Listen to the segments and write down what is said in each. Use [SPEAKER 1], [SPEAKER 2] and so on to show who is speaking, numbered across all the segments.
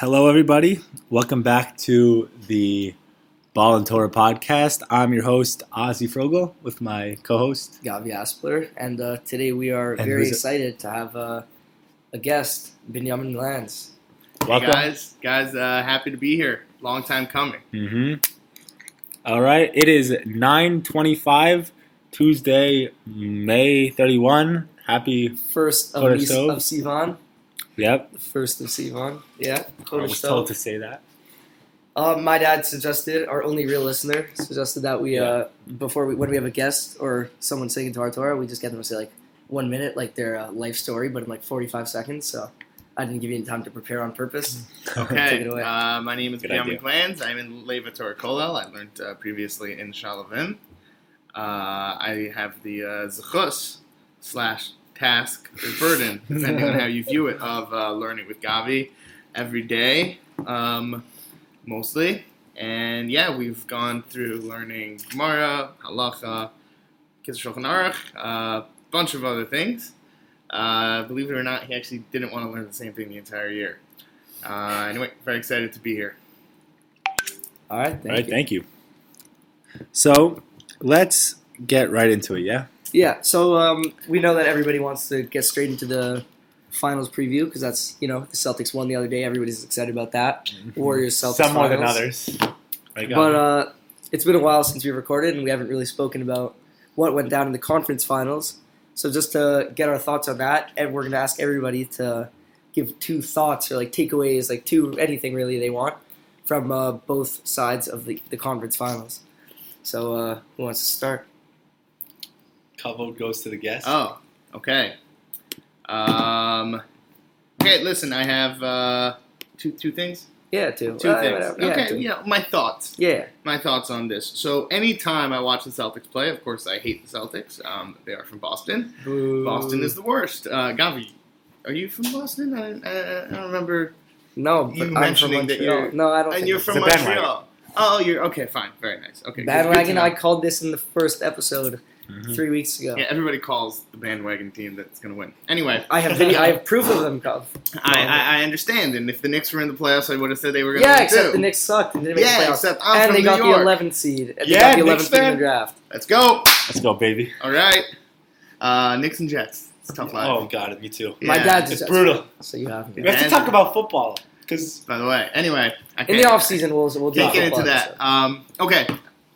[SPEAKER 1] Hello, everybody. Welcome back to the Ball and Torah podcast. I'm your host, Ozzy Frogel, with my co-host.
[SPEAKER 2] Gavi Aspler, and uh, today we are
[SPEAKER 1] And
[SPEAKER 2] very excited to have uh, a guest, Benjamin Glanz.
[SPEAKER 1] Welcome.
[SPEAKER 3] Hey guys, guys, uh, happy to be here. Long time coming.
[SPEAKER 1] hmm All right. It is 9:25, Tuesday, May 31. Happy.
[SPEAKER 2] First of,
[SPEAKER 1] Chodesh
[SPEAKER 2] of Sivan.
[SPEAKER 1] Yep.
[SPEAKER 2] First of Sivan. Yeah.
[SPEAKER 1] I
[SPEAKER 2] Kodesh
[SPEAKER 1] was told to say that.
[SPEAKER 2] Uh, my dad suggested, our only real listener, suggested that we, uh, before we, when we have a guest or someone singing to our Torah, we just get them to say like one minute, like their uh, life story, but in like 45 seconds. So I didn't give you any time to prepare on purpose. Take
[SPEAKER 3] Okay,
[SPEAKER 2] it away.
[SPEAKER 3] uh, my name is
[SPEAKER 1] Good
[SPEAKER 3] Benjamin. Glanz. I'm in Leva Torah Kollel. I learned uh, previously in Shaalvim. Uh, I have the uh, zechus slash task or burden, depending on how you view it, of uh, learning with Gavi every day, um, mostly. And yeah, we've gone through learning Gemara, Halacha, Kitzur Shulchan Aruch, a bunch of other things. Uh, believe it or not, he actually didn't want to learn the same thing the entire year. Uh, anyway, very excited to be here.
[SPEAKER 2] All right. Thank
[SPEAKER 1] All right.
[SPEAKER 2] you.
[SPEAKER 1] Thank you. So let's get right into it. Yeah.
[SPEAKER 2] Yeah, so um, we know that everybody wants to get straight into the finals preview because that's you know the Celtics won the other day. Everybody's excited about that. Warriors Celtics.
[SPEAKER 1] Some more than others.
[SPEAKER 2] But uh, it's been a while since we recorded, and we haven't really spoken about what went down in the conference finals. So just to get our thoughts on that, and we're going to ask everybody to give two thoughts or like takeaways, like two anything really they want from uh, both sides of the, the conference finals. So uh, who wants to start?
[SPEAKER 1] Kavod goes to the guest.
[SPEAKER 3] Oh, okay. Um, okay, listen, I have uh, two two things.
[SPEAKER 2] Yeah, two.
[SPEAKER 3] Two
[SPEAKER 2] Uh,
[SPEAKER 3] things.
[SPEAKER 2] Yeah,
[SPEAKER 3] okay,
[SPEAKER 2] two.
[SPEAKER 3] you know my thoughts.
[SPEAKER 2] Yeah.
[SPEAKER 3] My thoughts on this. So, anytime I watch the Celtics play, of course, I hate the Celtics. Um, they are from Boston. Boston is the worst. Uh, Gavi, are you from Boston? I, I, I don't remember.
[SPEAKER 2] no, but
[SPEAKER 3] you
[SPEAKER 2] I'm from
[SPEAKER 3] mentioning that you're-
[SPEAKER 2] no, I don't.
[SPEAKER 3] And you're from
[SPEAKER 1] bandwagon.
[SPEAKER 3] Montreal. Oh, you're okay. Fine, very nice. Okay,
[SPEAKER 2] bandwagon. I called this in the first episode
[SPEAKER 1] Mhm.
[SPEAKER 2] three weeks ago.
[SPEAKER 3] Yeah, everybody calls the bandwagon team that's going to win. Anyway,
[SPEAKER 2] I have video. I have proof of them. Cov.
[SPEAKER 3] I, I, I understand, and if the Knicks were in the playoffs, I would have said they were going to
[SPEAKER 2] Yeah, except
[SPEAKER 3] too.
[SPEAKER 2] the Knicks sucked and didn't make
[SPEAKER 3] yeah,
[SPEAKER 2] the playoffs.
[SPEAKER 3] except I'm
[SPEAKER 2] and
[SPEAKER 3] from
[SPEAKER 2] they
[SPEAKER 3] New
[SPEAKER 2] got
[SPEAKER 3] York.
[SPEAKER 2] the 11th seed. And they
[SPEAKER 1] Yeah,
[SPEAKER 2] got the 11th
[SPEAKER 1] Knicks
[SPEAKER 2] seed in the
[SPEAKER 1] fan.
[SPEAKER 2] draft.
[SPEAKER 3] Let's go.
[SPEAKER 1] Let's go, baby.
[SPEAKER 3] All right, uh, Knicks and Jets. It's a tough life.
[SPEAKER 1] Oh God, me too.
[SPEAKER 2] My dad's a
[SPEAKER 1] It's brutal.
[SPEAKER 2] fan, so you have me.
[SPEAKER 1] We have to talk about football because
[SPEAKER 3] By the way, anyway, I
[SPEAKER 2] In
[SPEAKER 3] can't-
[SPEAKER 2] the off season, we'll we'll
[SPEAKER 3] get into that.
[SPEAKER 2] episode.
[SPEAKER 3] Um, okay,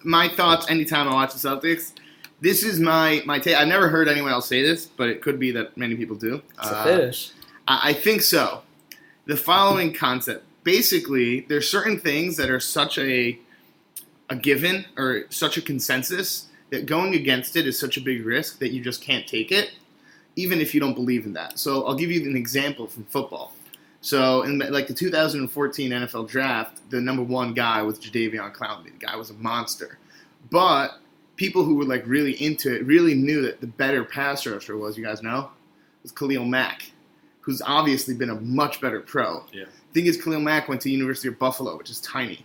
[SPEAKER 3] my thoughts. Anytime I watch the Celtics, this is my my take. I've never heard anyone else say this, but it could be that many people do.
[SPEAKER 2] It's a
[SPEAKER 3] Uh,
[SPEAKER 2] finish.
[SPEAKER 3] I, I think so. The following concept. Basically, there's certain things that are such a a given or such a consensus that going against it is such a big risk that you just can't take it, even if you don't believe in that. So I'll give you an example from football. So in like the 2014 NFL draft, the number one guy was Jadeveon Clowney. The guy was a monster, but people who were like really into it really knew that the better pass rusher was. You guys know, was Khalil Mack, who's obviously been a much better pro.
[SPEAKER 1] Yeah.
[SPEAKER 3] Thing is, Khalil Mack went to University of Buffalo, which is tiny,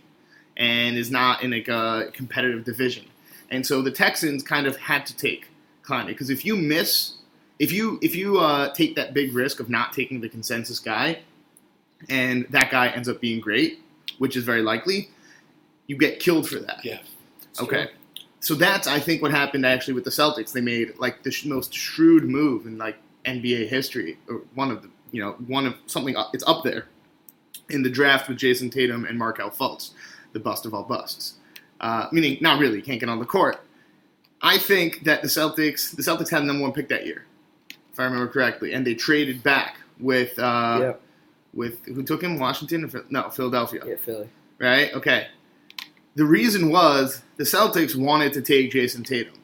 [SPEAKER 3] and is not in like a competitive division. And so the Texans kind of had to take Clowney because if you miss, if you if you uh, take that big risk of not taking the consensus guy, and that guy ends up being great, which is very likely, you get killed for that.
[SPEAKER 1] Yeah.
[SPEAKER 3] Okay. So that's I think what happened actually with the Celtics. They made like the sh- most shrewd move in like NBA history, or one of the you know one of something. up- It's up there in the draft with Jayson Tatum and Markelle Fultz, the bust of all busts. Uh, meaning, not really, you can't get on the court. I think that the Celtics, the Celtics had the number one pick that year, if I remember correctly, and they traded back with uh,
[SPEAKER 2] yeah,
[SPEAKER 3] with who took him, Washington no Philadelphia
[SPEAKER 2] yeah, Philly.
[SPEAKER 3] right? Okay. The reason was the Celtics wanted to take Jayson Tatum,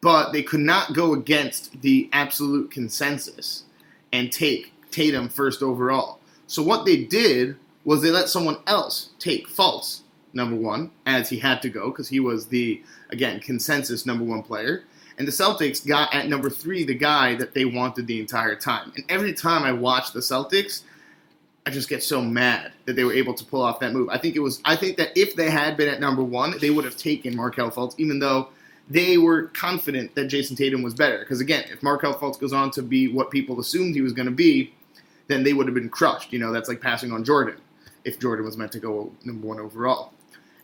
[SPEAKER 3] but they could not go against the absolute consensus and take Tatum first overall. So what they did was they let someone else take Fultz, number one, as he had to go because he was the again consensus number one player, And the Celtics got at number three the guy that they wanted the entire time. And every time I watch the Celtics, I just get so mad that they were able to pull off that move. I think it was. I think that if they had been at number one, they would have taken Markelle Fultz, even though they were confident that Jayson Tatum was better. Because again, if Markelle Fultz goes on to be what people assumed he was going to be, then they would have been crushed. You know, that's like passing on Jordan if Jordan was meant to go number one overall.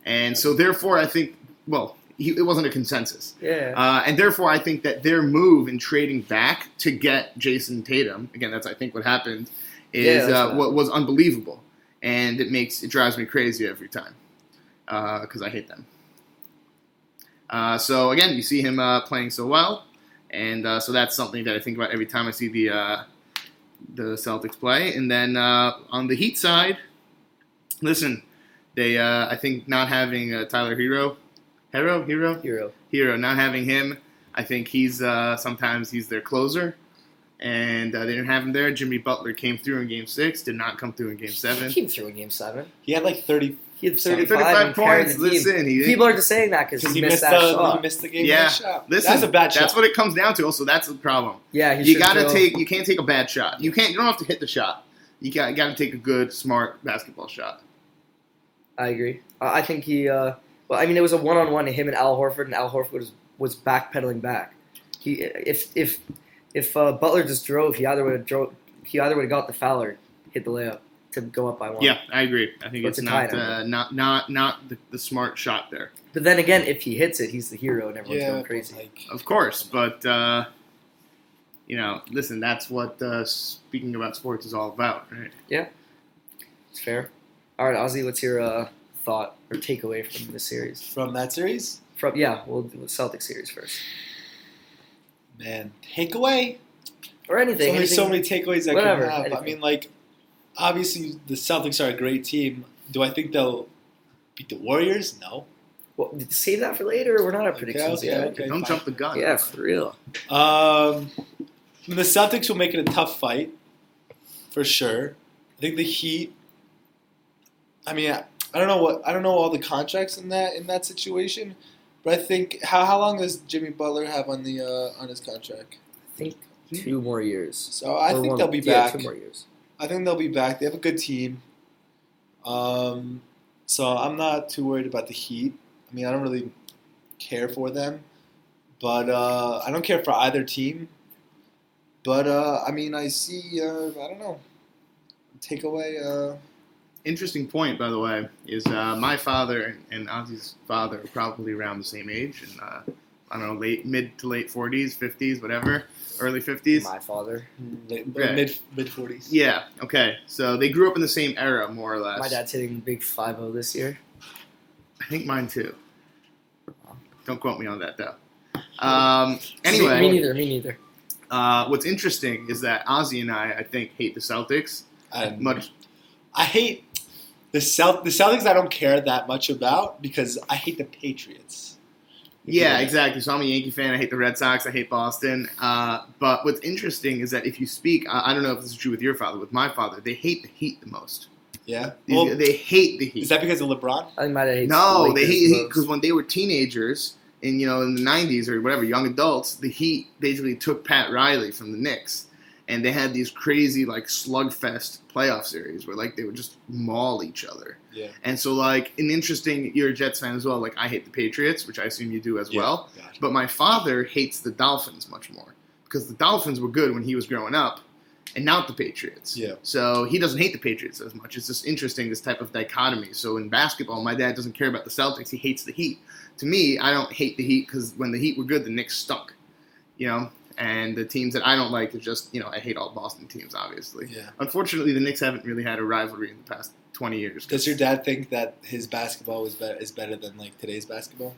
[SPEAKER 3] And so, therefore, I think, well, he, it wasn't a consensus.
[SPEAKER 2] Yeah.
[SPEAKER 3] Uh, and therefore, I think that their move in trading back to get Jayson Tatum, again, that's I think what happened, is
[SPEAKER 2] that's
[SPEAKER 3] uh,
[SPEAKER 2] what
[SPEAKER 3] was unbelievable, and it makes it drives me crazy every time because I hate them. Uh, so again, you see him uh, playing so well, and uh, so that's something that I think about every time I see the uh, the Celtics play. And then uh, on the Heat side, listen, they uh, I think not having uh, Tyler Herro, Herro, Herro,
[SPEAKER 2] Herro.
[SPEAKER 3] Herro, not having him, I think he's uh, sometimes he's their closer, and uh, they didn't have him there. Jimmy Butler came through in Game Six, did not come through in Game
[SPEAKER 2] He
[SPEAKER 3] Seven.
[SPEAKER 2] came through in Game Seven.
[SPEAKER 4] He had like 30
[SPEAKER 2] He had
[SPEAKER 4] Sorry,
[SPEAKER 2] 35,
[SPEAKER 3] 35 points. Listen, he
[SPEAKER 2] People are just saying that because
[SPEAKER 4] because
[SPEAKER 2] he,
[SPEAKER 4] he
[SPEAKER 2] missed,
[SPEAKER 4] missed
[SPEAKER 2] that
[SPEAKER 4] the
[SPEAKER 2] shot.
[SPEAKER 4] he missed the game.
[SPEAKER 3] Yeah,
[SPEAKER 4] winning shot.
[SPEAKER 3] listen,
[SPEAKER 4] that's a bad shot.
[SPEAKER 3] That's what it comes down to. Also, that's the problem.
[SPEAKER 2] yeah, he
[SPEAKER 3] You got to
[SPEAKER 2] go-
[SPEAKER 3] take. You can't take a bad shot. You can't. You don't have to hit the shot. You got, got to take a good, smart basketball shot.
[SPEAKER 2] I agree. I think he. Uh, well, I mean, it was a one-on-one to him and Al Horford, and Al Horford was, was backpedaling back. He, if if if uh, Butler just drove, he either would have drove. He either would have got the foul or hit the layup to go up by one.
[SPEAKER 3] Yeah, I agree. I think
[SPEAKER 2] Or
[SPEAKER 3] it's
[SPEAKER 2] to
[SPEAKER 3] not uh, not not not the, the smart shot there.
[SPEAKER 2] But then again, if he hits it, he's the hero, and everyone's
[SPEAKER 4] yeah,
[SPEAKER 2] going crazy.
[SPEAKER 4] like,
[SPEAKER 3] Of course, but uh, you know, listen, that's what uh, speaking about sports is all about, right?
[SPEAKER 2] Yeah, it's fair. All right, Ozzy, what's your uh, thought or takeaway from the series?
[SPEAKER 4] from that series,
[SPEAKER 2] From yeah, we'll do the Celtic series first,
[SPEAKER 4] man, takeaway.
[SPEAKER 2] or anything.
[SPEAKER 4] there's so many takeaways I
[SPEAKER 2] whatever,
[SPEAKER 4] can have. I mean, like, obviously the Celtics are a great team. Do I think they'll beat the Warriors? No.
[SPEAKER 2] Well, save that for later. We're not at predictions
[SPEAKER 4] okay,
[SPEAKER 2] yet.
[SPEAKER 4] okay.
[SPEAKER 3] Don't
[SPEAKER 4] fine.
[SPEAKER 3] jump the gun.
[SPEAKER 2] Yeah, for real.
[SPEAKER 4] Um, the Celtics will make it a tough fight, for sure. I think the Heat. I mean, I, I don't know what I don't know all the contracts in that in that situation, but I think how how long does Jimmy Butler have on the uh, on his contract?
[SPEAKER 2] I think two more years.
[SPEAKER 4] So I
[SPEAKER 2] Or
[SPEAKER 4] think
[SPEAKER 2] one-
[SPEAKER 4] they'll be
[SPEAKER 2] yeah,
[SPEAKER 4] back.
[SPEAKER 2] two more years.
[SPEAKER 4] I think they'll be back. They have a good team. Um, so I'm not too worried about the Heat. I mean, I don't really care for them, but uh, I don't care for either team. But uh, I mean, I see. Uh, I don't know. Takeaway. Uh,
[SPEAKER 3] Interesting point, by the way, is uh, my father and Ozzy's father are probably around the same age, and uh, I don't know, late mid to late forties, fifties, whatever, early fifties.
[SPEAKER 2] My father.
[SPEAKER 4] late,
[SPEAKER 3] Right.
[SPEAKER 4] mid mid forties.
[SPEAKER 3] Yeah. Okay. So they grew up in the same era, more or less.
[SPEAKER 2] My dad's hitting big 5-0 this year.
[SPEAKER 3] I think mine too. Don't quote me on that though. Um, anyway,
[SPEAKER 2] me, me neither. Me neither.
[SPEAKER 3] uh, what's interesting is that Ozzy and I, I think, hate the Celtics
[SPEAKER 4] I,
[SPEAKER 3] much.
[SPEAKER 4] I hate the Celt- the Celtics. I don't care that much about because I hate the Patriots.
[SPEAKER 3] Yeah, exactly. So I'm a Yankee fan. I hate the Red Sox. I hate Boston. Uh, but what's interesting is that if you speak, I, I don't know if this is true with your father. With my father, they hate the Heat the most.
[SPEAKER 4] Yeah.
[SPEAKER 3] These-
[SPEAKER 4] Well,
[SPEAKER 3] they hate the Heat.
[SPEAKER 4] is that because of LeBron?
[SPEAKER 2] I think my
[SPEAKER 3] No,
[SPEAKER 2] the
[SPEAKER 3] they hate
[SPEAKER 2] the
[SPEAKER 3] because when they were teenagers in you know in the '90s or whatever, young adults, the Heat basically took Pat Riley from the Knicks, and they had these crazy like slugfest playoff series where like they would just maul each other.
[SPEAKER 4] Yeah.
[SPEAKER 3] And so like an interesting, you're a Jets fan as well. Like I hate the Patriots, which I assume you do as well.
[SPEAKER 4] Gotcha.
[SPEAKER 3] But my father hates the Dolphins much more because the Dolphins were good when he was growing up, and not the Patriots.
[SPEAKER 4] Yeah.
[SPEAKER 3] So he doesn't hate the Patriots as much. It's just interesting this type of dichotomy. So in basketball, my dad doesn't care about the Celtics. He hates the Heat. To me, I don't hate the Heat because when the Heat were good, the Knicks stunk. You know, and the teams that I don't like are just you know I hate all Boston teams. Obviously,
[SPEAKER 4] Yeah.
[SPEAKER 3] unfortunately, the Knicks haven't really had a rivalry in the past twenty years.
[SPEAKER 4] Does your dad think that his basketball was better is better than like today's basketball?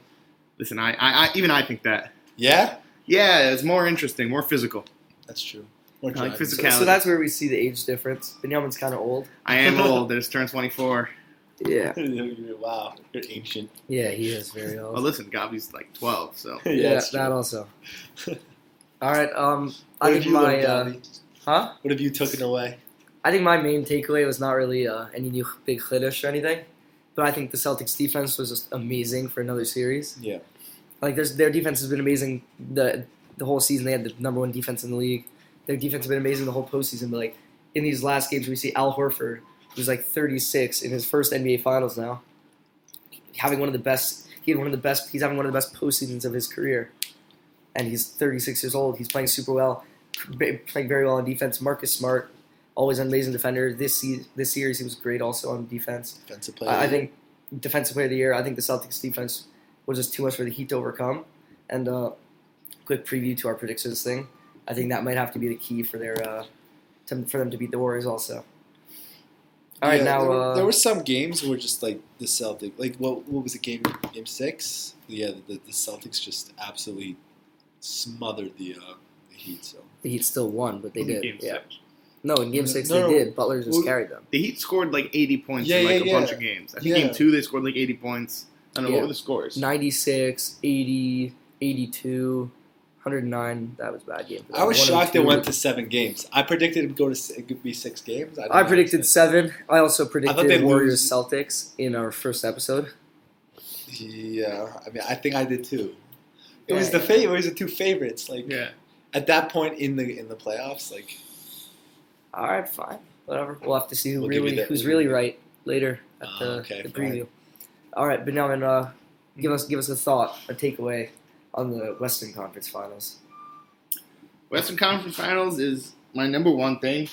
[SPEAKER 3] Listen, I, I, I even I think that.
[SPEAKER 4] Yeah,
[SPEAKER 3] Yeah, it's more interesting, more physical.
[SPEAKER 4] that's true. More
[SPEAKER 3] like
[SPEAKER 4] driving.
[SPEAKER 3] physical.
[SPEAKER 2] So, so that's where we see the age difference. Benjamin's kind of old.
[SPEAKER 3] I am old. I just turned 24.
[SPEAKER 2] Yeah.
[SPEAKER 4] wow, you're ancient.
[SPEAKER 2] Yeah, he is very old.
[SPEAKER 3] Well, listen, Gabi's like 12, so.
[SPEAKER 2] yeah,
[SPEAKER 4] that's true.
[SPEAKER 2] that also. All right. Um, I
[SPEAKER 4] What have
[SPEAKER 2] think
[SPEAKER 4] you
[SPEAKER 2] my
[SPEAKER 4] learned,
[SPEAKER 2] uh, huh?
[SPEAKER 4] What have you taken away?
[SPEAKER 2] I think my main takeaway was not really uh, any new big chiddush or anything, but I think the Celtics defense was just amazing for another series.
[SPEAKER 4] Yeah.
[SPEAKER 2] Like there's, their defense has been amazing the the whole season. They had the number one defense in the league. Their defense has been amazing the whole postseason. But like in these last games, we see Al Horford, who's like 36 in his first NBA Finals now, having one of the best. He had one of the best. He's having one of the best postseasons of his career, and he's 36 years old. He's playing super well, playing very well on defense. Marcus Smart, always an amazing defender. This this series he was great also on defense.
[SPEAKER 4] Defensive player.
[SPEAKER 2] I I think defensive player of the year. I think the Celtics defense was just too much for the Heat to overcome. And uh, quick preview to our predictions thing. I think that might have to be the key for their uh, to, for them to beat the Warriors also. All right,
[SPEAKER 4] Yeah,
[SPEAKER 2] now
[SPEAKER 4] there, were,
[SPEAKER 2] uh,
[SPEAKER 4] there were some games where just like the Celtics, like what what was it game game six? Yeah, the, the Celtics just absolutely smothered the uh, the Heat. So
[SPEAKER 2] the Heat still won, but they did.
[SPEAKER 3] Game
[SPEAKER 2] yeah.
[SPEAKER 3] six.
[SPEAKER 2] No, in Game
[SPEAKER 4] No,
[SPEAKER 2] Six
[SPEAKER 4] no,
[SPEAKER 2] they
[SPEAKER 4] no.
[SPEAKER 2] did. Butler just
[SPEAKER 4] Well,
[SPEAKER 2] carried them.
[SPEAKER 3] The Heat scored like 80 points
[SPEAKER 4] Yeah,
[SPEAKER 3] in like
[SPEAKER 4] yeah,
[SPEAKER 3] a bunch of games. I think
[SPEAKER 4] Yeah.
[SPEAKER 3] game two they scored like 80 points. I don't know
[SPEAKER 2] Yeah.
[SPEAKER 3] what were the scores.
[SPEAKER 2] 96, 80, 82, 109. That was a bad game.
[SPEAKER 4] I was shocked it went to seven games. I predicted it would go to it could be six games. didn't
[SPEAKER 2] I predicted
[SPEAKER 4] it
[SPEAKER 2] seven. I also
[SPEAKER 4] they'd
[SPEAKER 2] predicted Warriors
[SPEAKER 4] lose.
[SPEAKER 2] Celtics in our first episode.
[SPEAKER 4] Yeah, I mean, I think I did too. It was the fa- it was the two favorites. Like
[SPEAKER 3] Yeah.
[SPEAKER 4] at that point in the in the playoffs, like
[SPEAKER 2] All right, fine, whatever. We'll have to see who
[SPEAKER 4] We'll give
[SPEAKER 2] really
[SPEAKER 4] you that-
[SPEAKER 2] who's really right later at
[SPEAKER 4] Ah,
[SPEAKER 2] the,
[SPEAKER 4] okay,
[SPEAKER 2] the
[SPEAKER 4] fine.
[SPEAKER 2] preview. All right, Benjamin, uh, give us give us a thought, a takeaway on the Western Conference Finals.
[SPEAKER 3] Western Conference Finals is my number one thing.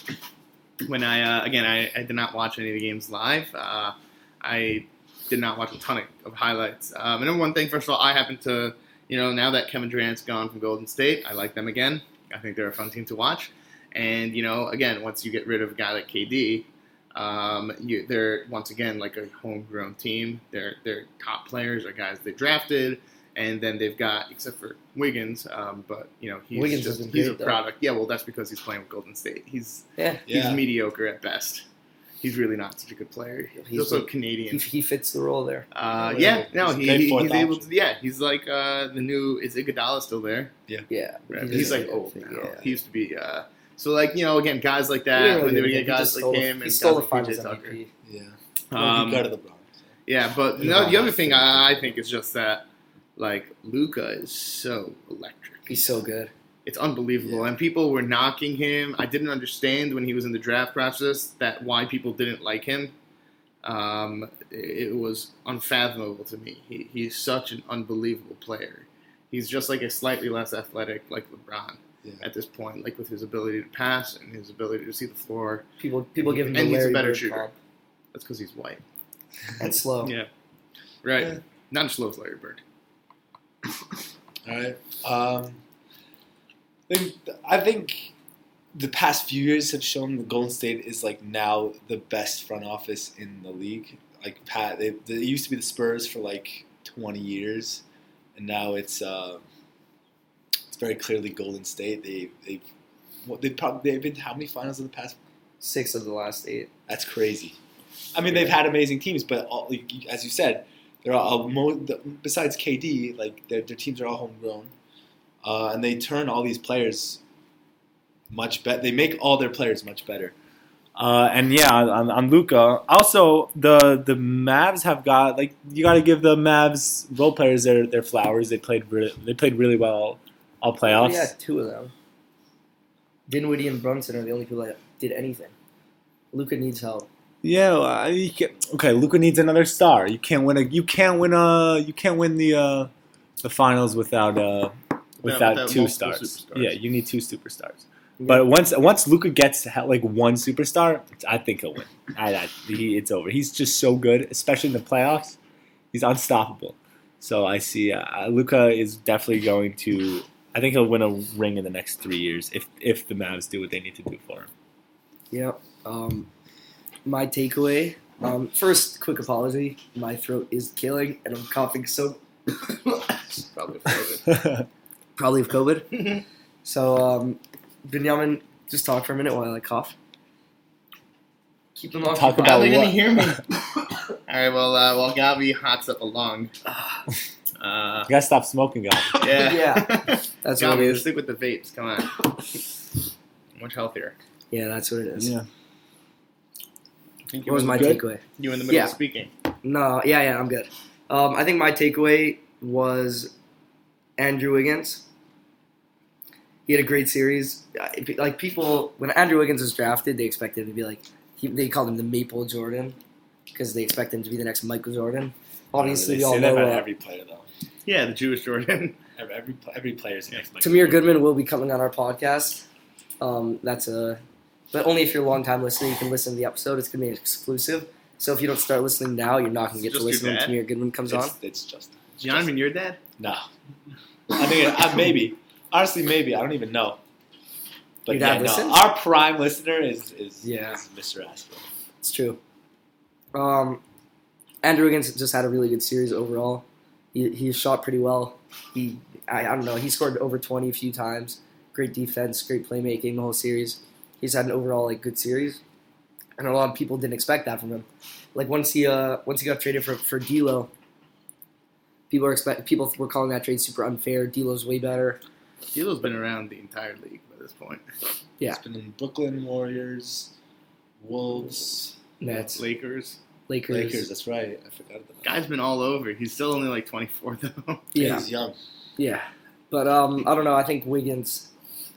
[SPEAKER 3] When I uh, again, I, I did not watch any of the games live. Uh, I did not watch a ton of, of highlights. Uh, my number one thing, first of all, I happen to you know now that Kevin Durant's gone from Golden State, I like them again. I think they're a fun team to watch. And you know, again, once you get rid of a guy like KD, um, you, they're once again like a homegrown team. Their their top players are guys they drafted, and then they've got except for Wiggins, um, but you know he's
[SPEAKER 2] Wiggins
[SPEAKER 3] just
[SPEAKER 2] been
[SPEAKER 3] he's a
[SPEAKER 2] great, though.
[SPEAKER 3] product. Yeah, well, that's because he's playing with Golden State. He's
[SPEAKER 2] Yeah,
[SPEAKER 4] yeah,
[SPEAKER 3] he's mediocre at best. He's really not such a good player. He's,
[SPEAKER 2] He's
[SPEAKER 3] also
[SPEAKER 2] the-
[SPEAKER 3] Canadian.
[SPEAKER 2] he, he fits the role there.
[SPEAKER 3] Uh,
[SPEAKER 4] Yeah,
[SPEAKER 3] yeah, no,
[SPEAKER 4] he's
[SPEAKER 3] he, he- he's able
[SPEAKER 4] option.
[SPEAKER 3] to. Yeah, he's like uh, the new. Is Iguodala still there?
[SPEAKER 2] Yeah,
[SPEAKER 3] Right. He's like old now.
[SPEAKER 2] Yeah.
[SPEAKER 3] He used to be. Uh, so like you know, again, guys like that.
[SPEAKER 2] didn't
[SPEAKER 3] when they would get guys like
[SPEAKER 2] stole the-
[SPEAKER 3] him
[SPEAKER 2] he
[SPEAKER 3] and
[SPEAKER 2] stole the
[SPEAKER 3] guys like PJ Tucker.
[SPEAKER 2] MVP.
[SPEAKER 4] yeah.
[SPEAKER 3] Um,
[SPEAKER 4] well, he got.
[SPEAKER 3] Yeah, but
[SPEAKER 4] Yeah.
[SPEAKER 3] no, the other thing I, I think is just that like Luka is so electric.
[SPEAKER 2] He's so good.
[SPEAKER 3] It's unbelievable,
[SPEAKER 4] Yeah.
[SPEAKER 3] and people were knocking him. I didn't understand when he was in the draft process that why people didn't like him. Um, it, it was unfathomable to me. He, he's such an unbelievable player. He's just like a slightly less athletic, like LeBron
[SPEAKER 4] Yeah.
[SPEAKER 3] at this point, like with his ability to pass and his ability to see the floor.
[SPEAKER 2] People people give him
[SPEAKER 3] And he's a better shooter.
[SPEAKER 2] comp.
[SPEAKER 3] That's because he's white.
[SPEAKER 2] and slow.
[SPEAKER 3] Yeah, right.
[SPEAKER 4] Yeah.
[SPEAKER 3] Not as slow as Larry Bird.
[SPEAKER 4] All right. Um, I think- the past few years have shown that Golden State is like now the best front office in the league. Like Pat, they, they used to be the Spurs for like twenty years, and now it's uh, it's very clearly Golden State. They they what they probably they've been to how many finals in the past?
[SPEAKER 2] Six of the last eight.
[SPEAKER 4] That's crazy. I mean, they've had amazing teams, but all, like, as you said, they're all mo- besides KD, like their, their teams are all homegrown, uh, and they turn all these players much better. They make all their players much better. Uh, and yeah, on, on Luka. Also, the the Mavs have got like you got to give the Mavs role players their, their flowers. They played really, they played really well all playoffs.
[SPEAKER 2] Yeah, two of them. Dinwiddie and Brunson are the only people that did anything. Luka needs help.
[SPEAKER 4] Yeah, you can, okay. Luka needs another star. You can't win a. You can't win a. You can't win the uh, the finals without uh, without,
[SPEAKER 3] without
[SPEAKER 4] two stars.
[SPEAKER 3] superstars.
[SPEAKER 4] Yeah, you need two superstars. But once once Luka gets like one superstar, I think he'll win. I, I, he, it's over. He's just so good, especially in the playoffs. He's unstoppable. So I see uh, Luka is definitely going to. I think he'll win a ring in the next three years if if the Mavs do what they need to do for him.
[SPEAKER 2] Yep. Um, my takeaway. Um, first, quick apology. My throat is killing, and I'm coughing so
[SPEAKER 3] Probably COVID.
[SPEAKER 2] probably of COVID. so, um, Benjamin, just talk for a minute while I cough. Keep them off.
[SPEAKER 4] Talk
[SPEAKER 3] Wow,
[SPEAKER 4] about
[SPEAKER 3] they're gonna
[SPEAKER 4] what?
[SPEAKER 3] hear me. All right, well, uh, while Gabi hots up a lung, uh,
[SPEAKER 4] You gotta stop smoking, guys.
[SPEAKER 3] yeah,
[SPEAKER 2] Yeah, That's what it
[SPEAKER 3] Gabi,
[SPEAKER 2] is.
[SPEAKER 3] stick with the vapes. Come on, much healthier.
[SPEAKER 2] Yeah, that's what it is.
[SPEAKER 4] Yeah.
[SPEAKER 3] I think
[SPEAKER 2] What was my
[SPEAKER 4] Good.
[SPEAKER 2] takeaway?
[SPEAKER 3] You in the middle
[SPEAKER 2] Yeah.
[SPEAKER 3] of speaking.
[SPEAKER 2] No, yeah, yeah, I'm good. Um, I think my takeaway was Andrew Wiggins. He had a great series. Uh, Like people, when Andrew Wiggins was drafted, they expected him to be like he, they called him the Maple Jordan because they expect him to be the next Michael Jordan. Obviously,
[SPEAKER 1] they
[SPEAKER 2] we all
[SPEAKER 1] say that about
[SPEAKER 2] uh,
[SPEAKER 1] every player though.
[SPEAKER 3] Yeah, the Jewish Jordan.
[SPEAKER 1] Every every, every player's next. Mike
[SPEAKER 2] Tamir Goodman will be coming on our podcast. Um, that's a, but only if you're a long time listener, you can listen to the episode. It's gonna be exclusive. So if you don't start listening now, you're not gonna get to listen when
[SPEAKER 3] dad?
[SPEAKER 2] Tamir Goodman comes on.
[SPEAKER 1] It's, it's just. it's
[SPEAKER 3] Jonathan,
[SPEAKER 1] just-
[SPEAKER 3] your dad?
[SPEAKER 1] No. I think uh, maybe. Honestly, maybe. I don't even know. But yeah, no. Our prime listener is is,
[SPEAKER 2] Yeah.
[SPEAKER 1] is Mr. Astro.
[SPEAKER 2] It's true. Um, Andrew Wiggins just had a really good series overall. He, he shot pretty well. He I, I don't know. He scored over twenty a few times. Great defense, great playmaking the whole series. He's had an overall like good series, and a lot of people didn't expect that from him. Like once he uh once he got traded for for D'Lo, people are expect people were calling that trade super unfair. D'Lo's way better.
[SPEAKER 3] D'Lo's been around the entire league by this point.
[SPEAKER 2] Yeah.
[SPEAKER 1] He's been in Brooklyn Warriors, Wolves,
[SPEAKER 2] Nets,
[SPEAKER 3] Lakers.
[SPEAKER 2] Lakers,
[SPEAKER 1] Lakers. That's right. I forgot about that.
[SPEAKER 3] Guy's been all over. He's still only like 24 though.
[SPEAKER 2] yeah.
[SPEAKER 1] He's young.
[SPEAKER 2] Yeah, but um, I don't know. I think Wiggins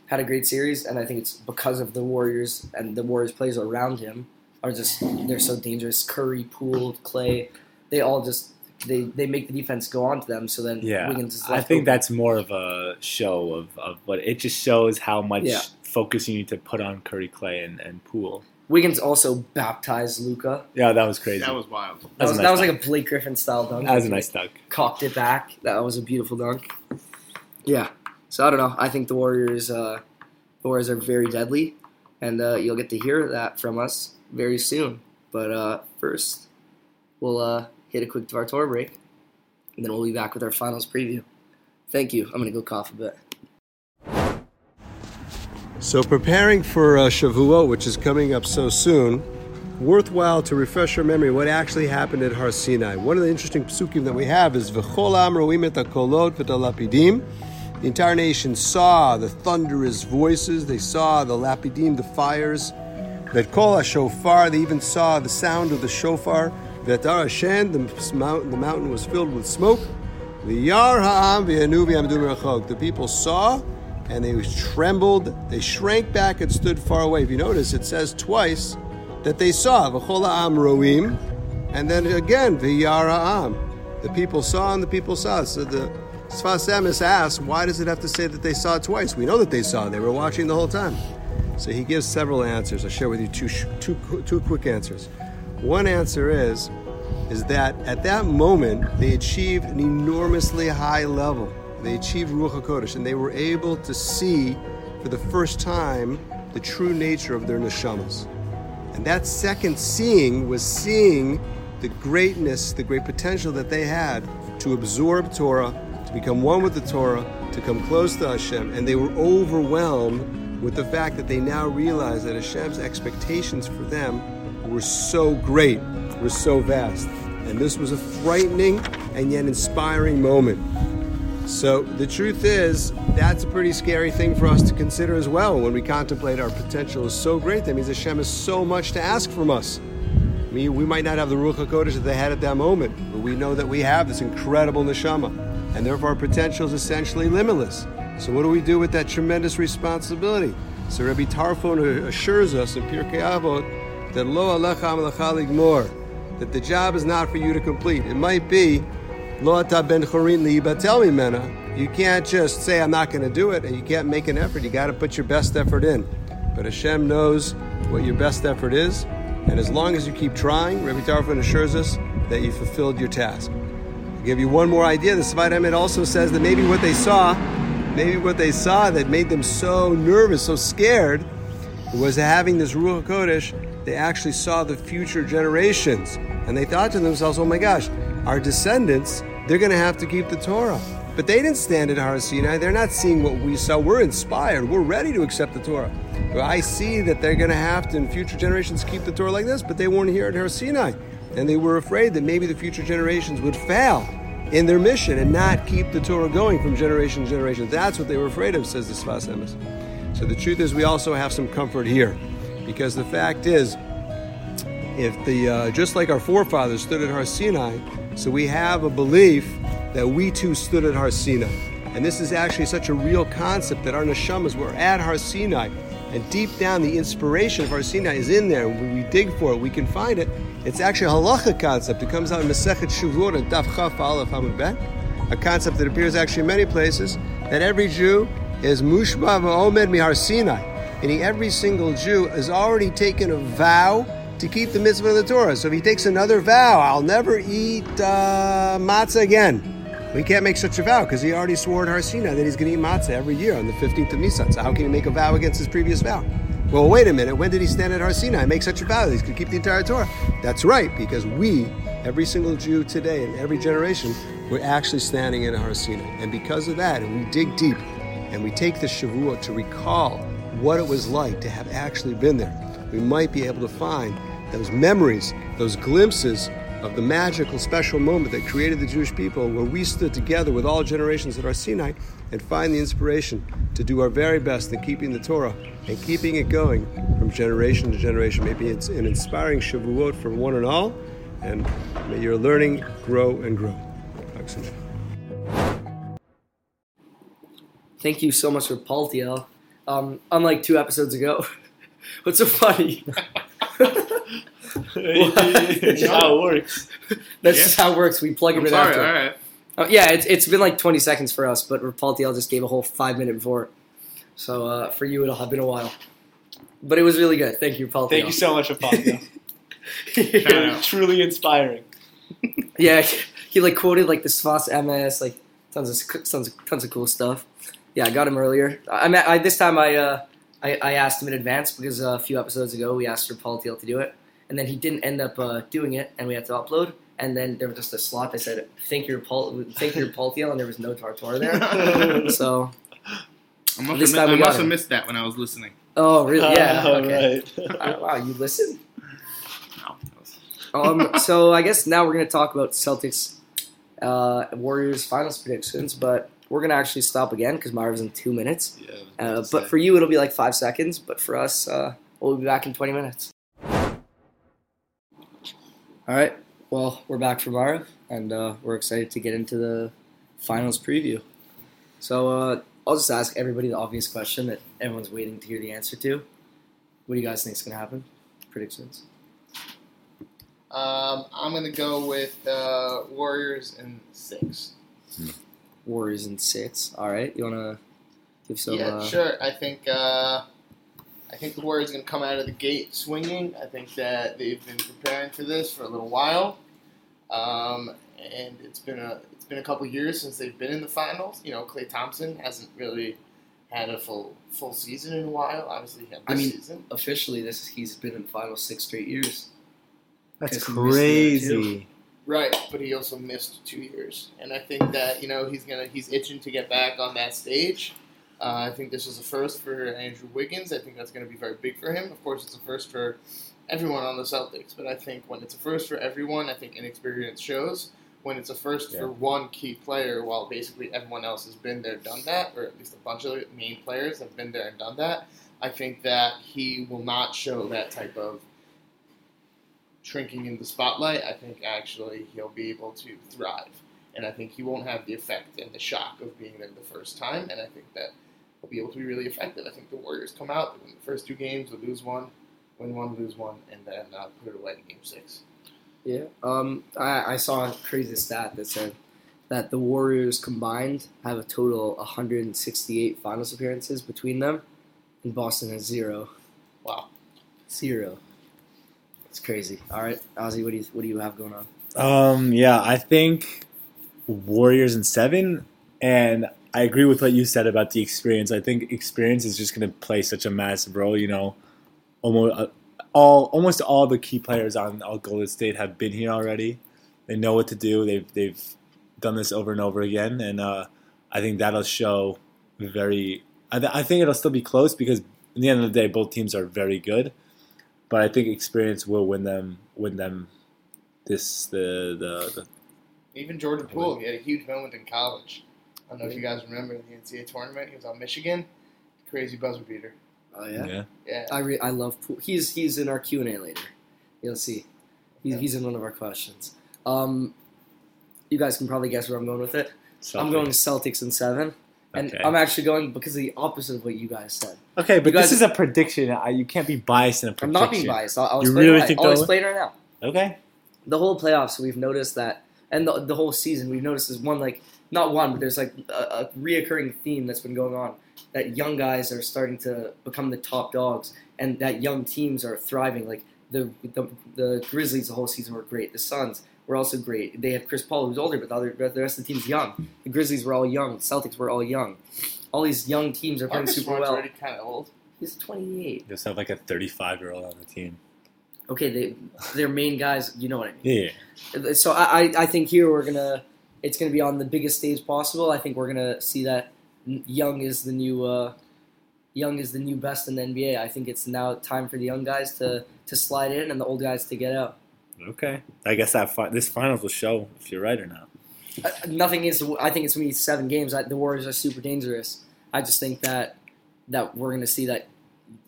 [SPEAKER 2] had a great series, and I think it's because of the Warriors and the Warriors players around him are just they're so dangerous. Curry, Poole, Klay, they all just they they make the defense go on to them. So then
[SPEAKER 4] Yeah,
[SPEAKER 2] Wiggins is
[SPEAKER 4] like
[SPEAKER 2] I
[SPEAKER 4] think
[SPEAKER 2] open.
[SPEAKER 4] that's more of a show of, of what it just shows how much
[SPEAKER 2] Yeah.
[SPEAKER 4] focus you need to put on Curry, Klay, and, and Poole.
[SPEAKER 2] Wiggins also baptized Luka.
[SPEAKER 4] Yeah, that was crazy.
[SPEAKER 3] that was wild.
[SPEAKER 2] That
[SPEAKER 4] That was
[SPEAKER 2] was,
[SPEAKER 4] a
[SPEAKER 2] that was like a Blake Griffin style dunk.
[SPEAKER 4] that was a nice dunk.
[SPEAKER 2] cocked it back. That was a beautiful dunk. Yeah. So I don't know. I think the Warriors, uh, the Warriors are very deadly, and uh, you'll get to hear that from us very soon. But uh, first, we'll uh, hit a quick Dvar break, and then we'll be back with our finals preview. Thank you. I'm gonna go cough a bit.
[SPEAKER 5] So, preparing for uh, Shavuot, which is coming up so soon, worthwhile to refresh your memory what actually happened at Har Sinai. One of the interesting psukim that we have is V'chol am roim et hakolot v'et halapidim. The entire nation saw the thunderous voices. They saw the lapidim, the fires. That kol shofar. They even saw the sound of the shofar. V'etar Hashem. The mountain, the mountain was filled with smoke. V'yar ha'am v'yanu v'yamdu. The people saw and they trembled. They shrank back and stood far away. If you notice, it says twice that they saw v'chol ha'am roim, and then again v'yar ha'am. The people saw and the people saw. So the Sfas Emes asks, why does it have to say that they saw twice? We know that they saw. They were watching the whole time. So he gives several answers. I'll share with you two, two, two quick answers. One answer is, is that at that moment they achieved an enormously high level. They achieved Ruach HaKodesh, and they were able to see for the first time the true nature of their neshamas. And that second seeing was seeing the greatness, the great potential that they had to absorb Torah, to become one with the Torah, to come close to Hashem, and they were overwhelmed with the fact that they now realized that Hashem's expectations for them were so great, were so vast. And this was a frightening and yet inspiring moment. So the truth is, that's a pretty scary thing for us to consider as well when we contemplate our potential is so great. That means Hashem has so much to ask from us. I mean, we might not have the Ruach HaKodesh that they had at that moment, but we know that we have this incredible neshama, and therefore our potential is essentially limitless. So what do we do with that tremendous responsibility? So Rabbi Tarfon assures us in Pirkei Avot that lo alecha amalecha ligmor, that the job is not for you to complete. It might be Lo ata ben chorin liyibatel mimena. You can't just say I'm not going to do it, and you can't make an effort. You got to put your best effort in. But Hashem knows what your best effort is, and as long as you keep trying, Rabbi Tarfon assures us that you fulfilled your task. I'll give you one more idea. The Sfat Emet also says that maybe what they saw, maybe what they saw that made them so nervous, so scared, was having this Ruach Kodesh. They actually saw the future generations, and they thought to themselves, "Oh my gosh, our descendants, they're going to have to keep the Torah." But they didn't stand at Har Sinai. They're not seeing what we saw. We're inspired. We're ready to accept the Torah. But I see that they're going to have to, in future generations, keep the Torah like this. But they weren't here at Har Sinai, and they were afraid that maybe the future generations would fail in their mission and not keep the Torah going from generation to generation. That's what they were afraid of, says the Sfas Emes. So the truth is, we also have some comfort here, because the fact is, if the uh, just like our forefathers stood at Har Sinai, so we have a belief that we too stood at Har Sinai. And this is actually such a real concept that our neshamas were at Har Sinai, and deep down the inspiration of Har Sinai is in there. When we dig for it, we can find it. It's actually a halacha concept. It comes out in Masechet Shavuot and Daf Chaf Aleph Amud Bet, a concept that appears actually in many places. That every Jew is mushba v'omed mihar Sinai, meaning every single Jew has already taken a vow to keep the mitzvah of the Torah. So if he takes another vow, I'll never eat uh, matzah again. We can't make such a vow because he already swore at Har Sinai that he's going to eat matzah every year on the 15th of Nisan. So how can he make a vow against his previous vow? Well, wait a minute. When did he stand at Har Sinai and make such a vow that he's going to keep the entire Torah? That's right, because we, every single Jew today in every generation, we're actually standing in Har Sinai. And because of that, and we dig deep and we take the Shavuot to recall what it was like to have actually been there, we might be able to find those memories, those glimpses of the magical, special moment that created the Jewish people, where we stood together with all generations at Har Sinai and find the inspiration to do our very best in keeping the Torah and keeping it going from generation to generation. Maybe it's an inspiring Shavuot for one and all, and may your learning grow and grow.
[SPEAKER 2] Thank you so much for Paltiel. Um, unlike two episodes ago, what's so funny?
[SPEAKER 1] That's how it works.
[SPEAKER 2] That's
[SPEAKER 3] Yeah.
[SPEAKER 2] just how it works. We plug him
[SPEAKER 3] I'm
[SPEAKER 2] in
[SPEAKER 3] sorry.
[SPEAKER 2] after.
[SPEAKER 3] All right.
[SPEAKER 2] Oh, yeah, it's, it's been like 20 seconds for us, but Paltiel just gave a whole five minute before. So uh, for you, it'll have been a while. But it was really good. Thank you, Paltiel.
[SPEAKER 1] Thank you so much.
[SPEAKER 3] Shout.
[SPEAKER 1] Truly inspiring.
[SPEAKER 2] yeah, he like quoted like the Sfas Emes, like tons of tons of, tons of cool stuff. Yeah, I got him earlier. I, met, I this time I, uh, I I asked him in advance because uh, a few episodes ago we asked for Paltiel to do it, and then he didn't end up uh, doing it, and we had to upload. And then there was just a slot that said "Thank your Paul, thank You, Paul Paltiel," and there was no Tartar there. so,
[SPEAKER 3] I must,
[SPEAKER 2] This
[SPEAKER 3] have,
[SPEAKER 2] time
[SPEAKER 3] I
[SPEAKER 2] we got
[SPEAKER 3] must have missed that when I was listening.
[SPEAKER 2] oh really? Yeah.
[SPEAKER 1] All
[SPEAKER 2] Okay.
[SPEAKER 1] right.
[SPEAKER 2] Uh, wow, you listen.
[SPEAKER 3] No,
[SPEAKER 2] Um, so I guess now we're going to talk about Celtics uh, Warriors finals predictions, but we're going to actually stop again because Maariv's in two minutes.
[SPEAKER 1] Yeah,
[SPEAKER 2] Uh, but for you, it'll be like five seconds. But for us, uh, we'll be back in 20 minutes. All right. Well, we're back for Marv, and uh, we're excited to get into the finals preview. So uh, I'll just ask everybody the obvious question that everyone's waiting to hear the answer to. What do you guys think is going to happen? Predictions.
[SPEAKER 3] Um, I'm gonna go with uh, Warriors in six.
[SPEAKER 2] Warriors in six. All right. You want to give some.
[SPEAKER 3] yeah,
[SPEAKER 2] uh,
[SPEAKER 3] sure. I think uh, I think the Warriors are gonna come out of the gate swinging. I think that they've been preparing for this for a little while, um, and it's been a it's been a couple years since they've been in the finals. You know, Klay Thompson hasn't really had a full full season in a while. Obviously, he had this
[SPEAKER 2] I mean,
[SPEAKER 3] season.
[SPEAKER 2] Officially, this he's been in finals six straight years.
[SPEAKER 4] That's
[SPEAKER 2] Guess he missed the other two.
[SPEAKER 4] crazy.
[SPEAKER 3] Right, but he also missed two years, and I think that you know he's gonna he's itching to get back on that stage. Uh, I think this is a first for Andrew Wiggins. I think that's going to be very big for him. Of course, it's a first for everyone on the Celtics, but I think when it's a first for everyone, I think inexperience shows. When it's a first
[SPEAKER 4] Yeah.
[SPEAKER 3] for one key player, while basically everyone else has been there, done that, or at least a bunch of main players have been there and done that, I think that he will not show that type of shrinking in the spotlight. I think actually he'll be able to thrive, and I think he won't have the effect and the shock of being there the first time. And I think that he'll be able to be really effective. I think the Warriors come out, they win the first two games, they lose one, win one, lose one, and then uh, put it away in Game Six.
[SPEAKER 2] Yeah. Um, I, I saw a crazy stat that said that the Warriors combined have a total 168 finals appearances between them, and Boston has zero.
[SPEAKER 3] Wow.
[SPEAKER 2] Zero. It's crazy. All right, Ozzy, what do you what do you have going on?
[SPEAKER 4] Um, yeah, I think Warriors in seven, and I agree with what you said about the experience. I think experience is just going to play such a massive role. You know, almost uh, all almost all the key players on Golden State have been here already. They know what to do. They've they've done this over and over again, and uh, I think that'll show very. I, th- I think it'll still be close because in the end of the day, both teams are very good. But I think experience will win them win them this the the, the
[SPEAKER 3] Even Jordan Poole, he had a huge moment in college. I don't know if you guys remember the NCAA tournament. He was on Michigan, crazy buzzer beater.
[SPEAKER 2] Oh yeah.
[SPEAKER 4] yeah.
[SPEAKER 3] Yeah,
[SPEAKER 2] I re- I love Poole. He's he's in our Q and A later. You'll see. He's,
[SPEAKER 3] Okay.
[SPEAKER 2] he's in one of our questions. Um, you guys can probably guess where I'm going with it. I'm going Celtics in seven. And
[SPEAKER 4] Okay.
[SPEAKER 2] I'm actually going because of the opposite of what you guys said.
[SPEAKER 4] Okay, but
[SPEAKER 2] guys-
[SPEAKER 4] this is a prediction. I, you can't be biased in a
[SPEAKER 2] I'm
[SPEAKER 4] prediction.
[SPEAKER 2] not being biased. I'll, I'll
[SPEAKER 4] You
[SPEAKER 2] explain
[SPEAKER 4] really think
[SPEAKER 2] I'll explain right now.
[SPEAKER 4] Okay.
[SPEAKER 2] the whole playoffs we've noticed that and the, the whole season we've noticed is one like not one but there's like a, a reoccurring theme that's been going on that young guys are starting to become the top dogs and that young teams are thriving like the the, the grizzlies the whole season were great the suns were also great they have chris paul who's older but the, other, the rest of the team's young the grizzlies were all young the celtics were all young all these young teams are playing
[SPEAKER 3] Marcus
[SPEAKER 2] super
[SPEAKER 3] Smart's
[SPEAKER 2] well
[SPEAKER 3] already kind of old.
[SPEAKER 2] he's 28
[SPEAKER 4] They just have like a 35 year old on the team.
[SPEAKER 2] okay they their main guys you know what i mean
[SPEAKER 4] Yeah.
[SPEAKER 2] So I, I, I think here we're gonna it's gonna be on the biggest stage possible. I think we're gonna see that Young is the new uh, Young is the new best in the NBA. I think it's now time for the young guys to to slide in and the old guys to get out.
[SPEAKER 4] Okay. I guess that fi- this finals will show if you're right or not.
[SPEAKER 2] Uh, nothing is. I think it's gonna be seven games. I, the Warriors are super dangerous. I just think that that we're gonna see that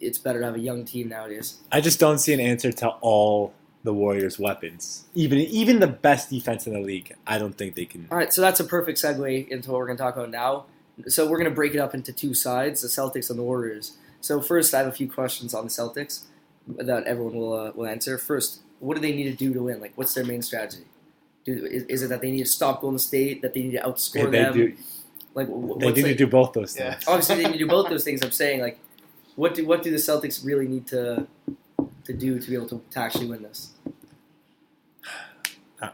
[SPEAKER 2] it's better to have a young team nowadays.
[SPEAKER 4] I just don't see an answer to all the Warriors' weapons. Even even the best defense in the league, I don't think they can.
[SPEAKER 2] All right, so that's a perfect segue into what we're going to talk about now. So we're going to break it up into two sides: the Celtics and the Warriors. So first, I have a few questions on the Celtics that everyone will uh, will answer. First, what do they need to do to win? Like, what's their main strategy? Do, is, is it that they need to stop Golden State? That they need to outscore
[SPEAKER 4] They,
[SPEAKER 2] them?
[SPEAKER 4] do,
[SPEAKER 2] like, wh-
[SPEAKER 4] they
[SPEAKER 2] what's
[SPEAKER 4] need to do both those
[SPEAKER 3] Yeah.
[SPEAKER 4] things.
[SPEAKER 2] Obviously, they need to do both those things. I'm saying, like, what do what do the Celtics really need to to do to be able to, to actually win this?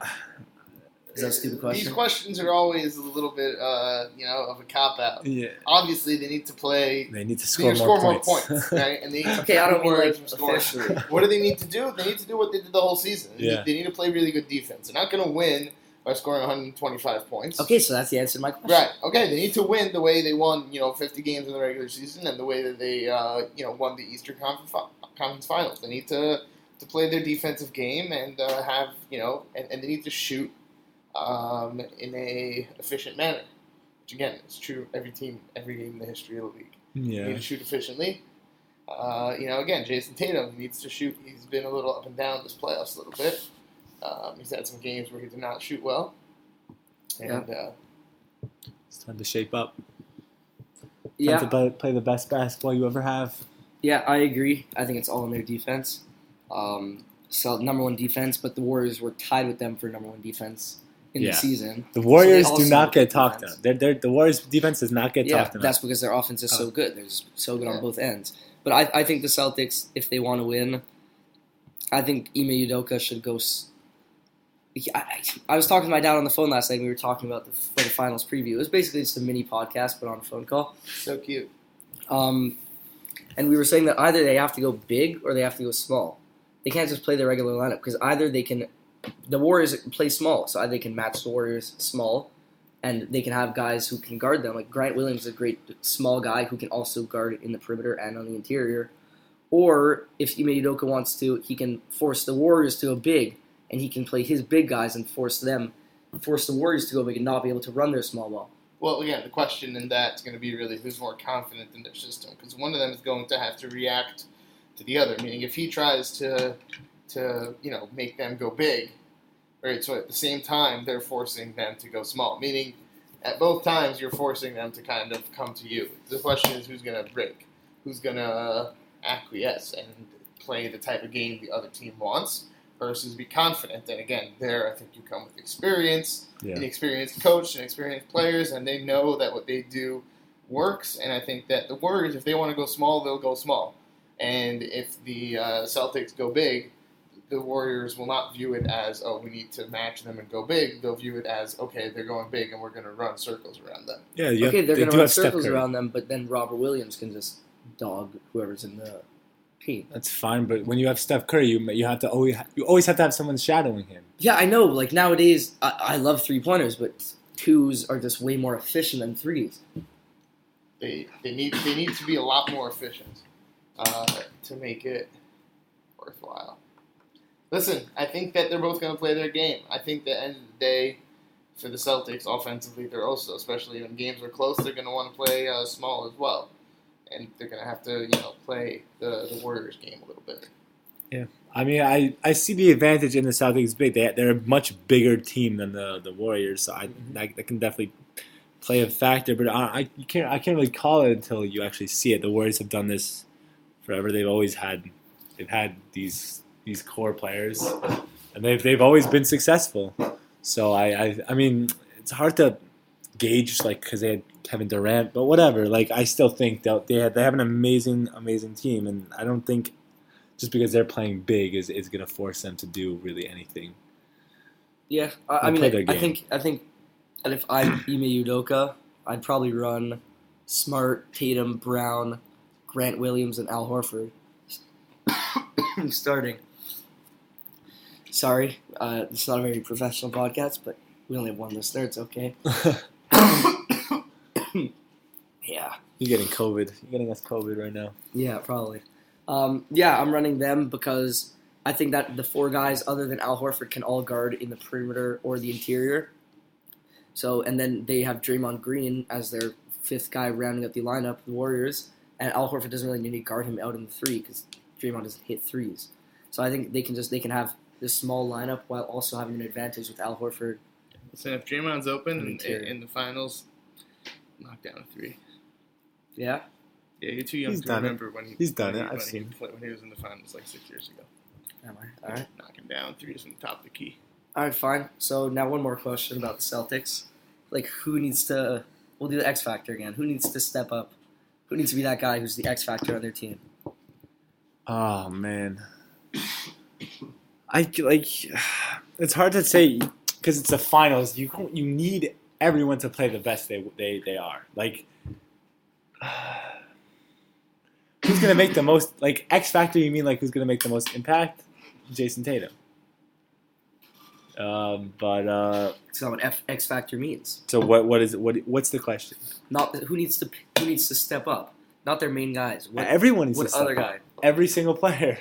[SPEAKER 2] Is that a stupid
[SPEAKER 3] These questions are always a little bit, uh, you know, of a cop out.
[SPEAKER 4] Yeah.
[SPEAKER 3] Obviously, they need to play.
[SPEAKER 4] They need to score,
[SPEAKER 3] need to
[SPEAKER 4] more,
[SPEAKER 3] score more
[SPEAKER 4] points.
[SPEAKER 3] points, right? And they need to
[SPEAKER 2] Okay, I don't mean like officially.
[SPEAKER 3] What do they need to do? They need to do what they did the whole season. They,
[SPEAKER 4] Yeah.
[SPEAKER 3] need, they need to play really good defense. They're not going to win by scoring 125 points.
[SPEAKER 2] Okay, so that's the answer to my question.
[SPEAKER 3] Right. Okay. They need to win the way they won, you know, 50 games in the regular season, and the way that they, uh, you know, won the Eastern Conference, Conference Finals. They need to to play their defensive game and uh, have, you know, and, and they need to shoot um, in a efficient manner. Which again is true of every team, every game in the history of the league. They need to shoot efficiently. Uh, you know, again, Jayson Tatum needs to shoot. He's been a little up and down this playoffs a little bit. Um, he's had some games where he did not shoot well, and uh,
[SPEAKER 4] It's time to shape up. Time
[SPEAKER 2] Yeah,
[SPEAKER 4] to play, play the best basketball you ever have.
[SPEAKER 2] yeah, I agree. I think it's all in their defense. Um, so number one defense, but the Warriors were tied with them for number one defense in
[SPEAKER 4] Yeah.
[SPEAKER 2] the season.
[SPEAKER 4] The Warriors
[SPEAKER 2] So they
[SPEAKER 4] do not get talked
[SPEAKER 2] defense.
[SPEAKER 4] on. They're, they're, the Warriors' defense does not get
[SPEAKER 2] yeah,
[SPEAKER 4] talked on.
[SPEAKER 2] that's because their offense is
[SPEAKER 4] Oh.
[SPEAKER 2] so good. They're so good
[SPEAKER 3] Yeah.
[SPEAKER 2] on both ends. But I, I think the Celtics, if they want to win, I think Ime Udoka should go. s- he- I, I- I was talking to my dad on the phone last night. We were talking about the, for the finals preview. It was basically just a mini podcast, but on a phone call.
[SPEAKER 3] so cute.
[SPEAKER 2] Um, and we were saying that either they have to go big or they have to go small. They can't just play their regular lineup because either they can, the Warriors play small, so they can match the Warriors small, and they can have guys who can guard them. Like Grant Williams is a great small guy who can also guard in the perimeter and on the interior. Or if Ime Udoka wants to, he can force the Warriors to go big, and he can play his big guys and force them, force the Warriors to go big and not be able to run their small ball.
[SPEAKER 3] Well, again, the question in that is going to be really who's more confident in their system, because one of them is going to have to react to the other. Meaning, if he tries to to you know make them go big, right? So at the same time, they're forcing them to go small. Meaning, at both times, you're forcing them to kind of come to you. The question is who's going to break, who's going to acquiesce and play the type of game the other team wants. Versus be confident, and again, there I think you come with experience,
[SPEAKER 4] Yeah.
[SPEAKER 3] an experienced coach and experienced players, and they know that what they do works. And I think that the Warriors, if they want to go small, they'll go small. And if the uh, Celtics go big, the Warriors will not view it as, oh, we need to match them and go big. They'll view it as, okay, they're going big and we're going to run circles around them.
[SPEAKER 4] Yeah, you
[SPEAKER 2] okay, they're
[SPEAKER 4] they
[SPEAKER 2] going to run circles around them, but then Robert Williams can just dog whoever's in the team.
[SPEAKER 4] That's fine, but when you have Steph Curry, you you have to always you always have to have someone shadowing him.
[SPEAKER 2] Yeah, I know. Like nowadays, I, I love three pointers, but twos are just way more efficient than threes.
[SPEAKER 3] They, they need they need to be a lot more efficient uh, to make it worthwhile. Listen, I think that they're both going to play their game. I think the end of the day, for the Celtics, offensively, they're also, especially when games are close, they're going to want to play uh, small as well, and they're going to have to, you know, play the, the Warriors game a little bit.
[SPEAKER 4] Yeah, I mean, I, I see the advantage in the Celtics big. They they're a much bigger team than the, the Warriors, so I, I can definitely play a factor, but I, I can't I can't really call it until you actually see it. The Warriors have done this forever. They've always had they've had these these core players, and they've they've always been successful. So I I, I mean it's hard to gauge like because they had Kevin Durant, but whatever. Like I still think that they have, they have an amazing amazing team, and I don't think just because they're playing big is is going to force them to do really anything.
[SPEAKER 2] Yeah, I, I mean, I, I think I think, and if I'm Ime Udoka, I'd probably run Smart, Tatum, Brown, Grant Williams, and Al Horford starting. Sorry, uh, it's not a very professional podcast, but we only have one listener. It's okay. Yeah,
[SPEAKER 4] You're getting COVID. You're getting us COVID right now.
[SPEAKER 2] yeah, probably. Um, yeah, I'm running them because I think that the four guys other than Al Horford can all guard in the perimeter or the interior. So, and then they have Draymond Green as their fifth guy rounding up the lineup, the Warriors, and Al Horford doesn't really need to guard him out in the three because Draymond doesn't hit threes. So I think they can just they can have this small lineup while also having an advantage with Al Horford.
[SPEAKER 3] So if Draymond's open in,
[SPEAKER 2] Interior.
[SPEAKER 3] in the finals, knock down a three.
[SPEAKER 2] Yeah,
[SPEAKER 3] Yeah, you're too young
[SPEAKER 4] He's
[SPEAKER 3] to
[SPEAKER 4] done it.
[SPEAKER 3] remember when he
[SPEAKER 4] He's done
[SPEAKER 3] when
[SPEAKER 4] it.
[SPEAKER 3] he-
[SPEAKER 4] I've
[SPEAKER 3] when
[SPEAKER 4] seen.
[SPEAKER 3] He when he was in the finals like six years ago.
[SPEAKER 2] am I? All right.
[SPEAKER 3] Knocking down threes from the top of the key.
[SPEAKER 2] All right, fine. So now one more question about the Celtics. Like, who needs to? We'll do the X factor again. Who needs to step up? Who needs to be that guy who's the X factor on their team?
[SPEAKER 4] Oh man, I like. It's hard to say because it's the finals. You you need everyone to play the best they they, they are. Like, who's gonna make the most? Like X factor? You mean like who's gonna make the most impact? Jayson Tatum. Um, but uh,
[SPEAKER 2] That's not what F- X factor means.
[SPEAKER 4] so what? What is what? What's the question?
[SPEAKER 2] Not who needs to who needs to step up. Not their main guys. What,
[SPEAKER 4] Everyone needs
[SPEAKER 2] what
[SPEAKER 4] to step
[SPEAKER 2] other
[SPEAKER 4] up.
[SPEAKER 2] guy?
[SPEAKER 4] Every single player.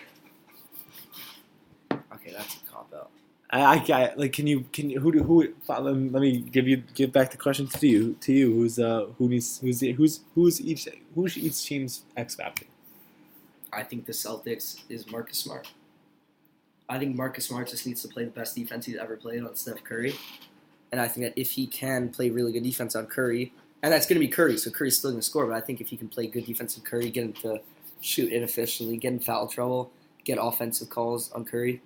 [SPEAKER 2] Okay, that's a cop out.
[SPEAKER 4] I, I, like. Can you? Can you? Who? do- Who? Let me let me give you give back the question to you. To you, who's uh who needs who's who's who's each who's each team's X factor?
[SPEAKER 2] I think the Celtics is Marcus Smart. I think Marcus Smart just needs to play the best defense he's ever played on Steph Curry. And I think that if he can play really good defense on Curry, and that's going to be Curry, so Curry's still going to score, but I think if he can play good defense on Curry, get him to shoot inefficiently, get in foul trouble, get offensive calls on Curry,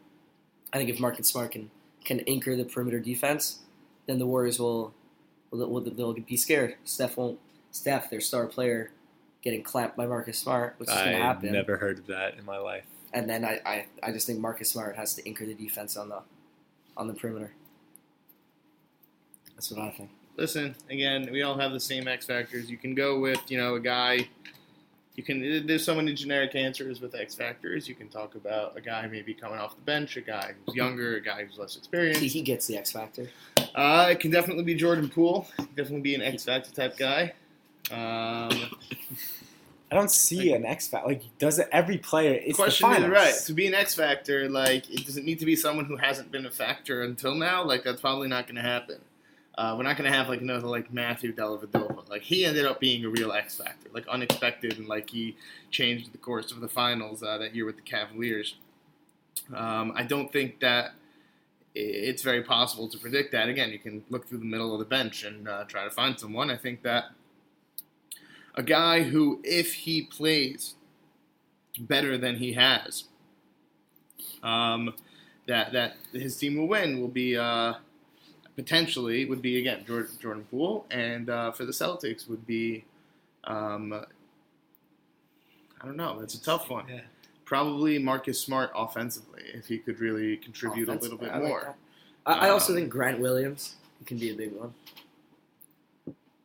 [SPEAKER 2] I think if Marcus Smart can, can anchor the perimeter defense, then the Warriors will, will, will they'll be scared. Steph won't, Steph, their star player, getting clamped by Marcus Smart, which is going to happen.
[SPEAKER 4] I
[SPEAKER 2] happen
[SPEAKER 4] never heard of that in my life.
[SPEAKER 2] and then I, I, I just think Marcus Smart has to anchor the defense on the on the perimeter. That's what I think.
[SPEAKER 3] Listen, again, we all have the same X factors. You can go with, you know, a guy. You can. There's so many generic answers with X factors. You can talk about a guy maybe coming off the bench, a guy who's younger, a guy who's less
[SPEAKER 2] See,
[SPEAKER 3] experienced.
[SPEAKER 2] he gets the X factor.
[SPEAKER 3] Uh, it can definitely be Jordan Poole. Definitely be an X factor type guy. Um,
[SPEAKER 4] I don't see an X factor. Like does it every player? It's
[SPEAKER 3] question
[SPEAKER 4] the
[SPEAKER 3] is right to be an X factor. Like, it doesn't need to be someone who hasn't been a factor until now. Like, that's probably not going to happen. Uh, we're not going to have like another like Matthew Dellavedova. Like, he ended up being a real X factor, like unexpected, and like he changed the course of the finals uh, that year with the Cavaliers. Um, I don't think that it's very possible to predict that. Again, you can look through the middle of the bench and uh, try to find someone. I think that a guy who, if he plays better than he has, um, that that his team will win will be uh, potentially would be again Jordan, Jordan Poole, and uh, for the Celtics would be um, I don't know. That's a tough one.
[SPEAKER 4] Yeah.
[SPEAKER 3] Probably Marcus Smart offensively if he could really contribute a little bit
[SPEAKER 2] I like
[SPEAKER 3] more.
[SPEAKER 2] that. I, I also
[SPEAKER 3] Um,
[SPEAKER 2] think Grant Williams can be a big one.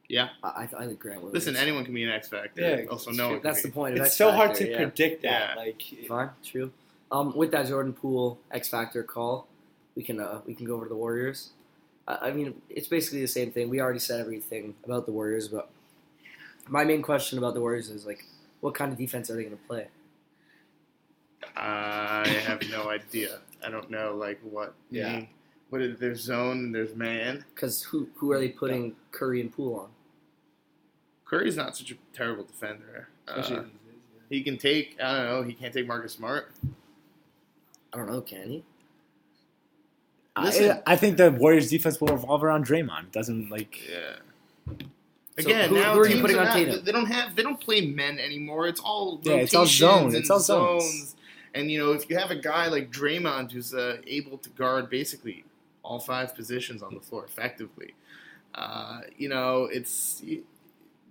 [SPEAKER 3] Yeah.
[SPEAKER 2] I, I, I think Grant Williams.
[SPEAKER 3] Listen, anyone can be an X factor.
[SPEAKER 1] Yeah,
[SPEAKER 3] also, no
[SPEAKER 1] true.
[SPEAKER 3] one
[SPEAKER 2] That's the point. Of
[SPEAKER 1] It's
[SPEAKER 2] X
[SPEAKER 1] so hard to
[SPEAKER 2] yeah.
[SPEAKER 1] predict that.
[SPEAKER 3] Yeah.
[SPEAKER 1] Like,
[SPEAKER 2] Fine, true. Um, with that Jordan Poole X Factor call, we can uh, we can go over to the Warriors. I, I mean, it's basically the same thing. We already said everything about the Warriors, but my main question about the Warriors is like, what kind of defense are they going to play?
[SPEAKER 3] I have no idea. I don't know like what.
[SPEAKER 1] Yeah.
[SPEAKER 3] What is there's zone and there's man.
[SPEAKER 2] Because who who are they putting Curry and Poole on?
[SPEAKER 3] Curry's not such a terrible defender. Uh,
[SPEAKER 1] these days, yeah.
[SPEAKER 3] he can take. I don't know. He can't take Marcus Smart.
[SPEAKER 2] I don't know, can he?
[SPEAKER 3] Listen.
[SPEAKER 4] I, I think the Warriors defense will revolve around Draymond. It doesn't like
[SPEAKER 3] Yeah.
[SPEAKER 2] So
[SPEAKER 3] Again,
[SPEAKER 2] who-
[SPEAKER 3] now
[SPEAKER 2] who are you
[SPEAKER 3] teams
[SPEAKER 2] putting on
[SPEAKER 3] not-
[SPEAKER 2] Tatum?
[SPEAKER 3] They don't have. They don't play men anymore. It's all
[SPEAKER 4] Yeah, it's all
[SPEAKER 3] rotations
[SPEAKER 4] zone.
[SPEAKER 3] and
[SPEAKER 4] It's all zones.
[SPEAKER 3] And you know, if you have a guy like Draymond who's uh, able to guard basically all five positions on the floor effectively, uh, you know, it's.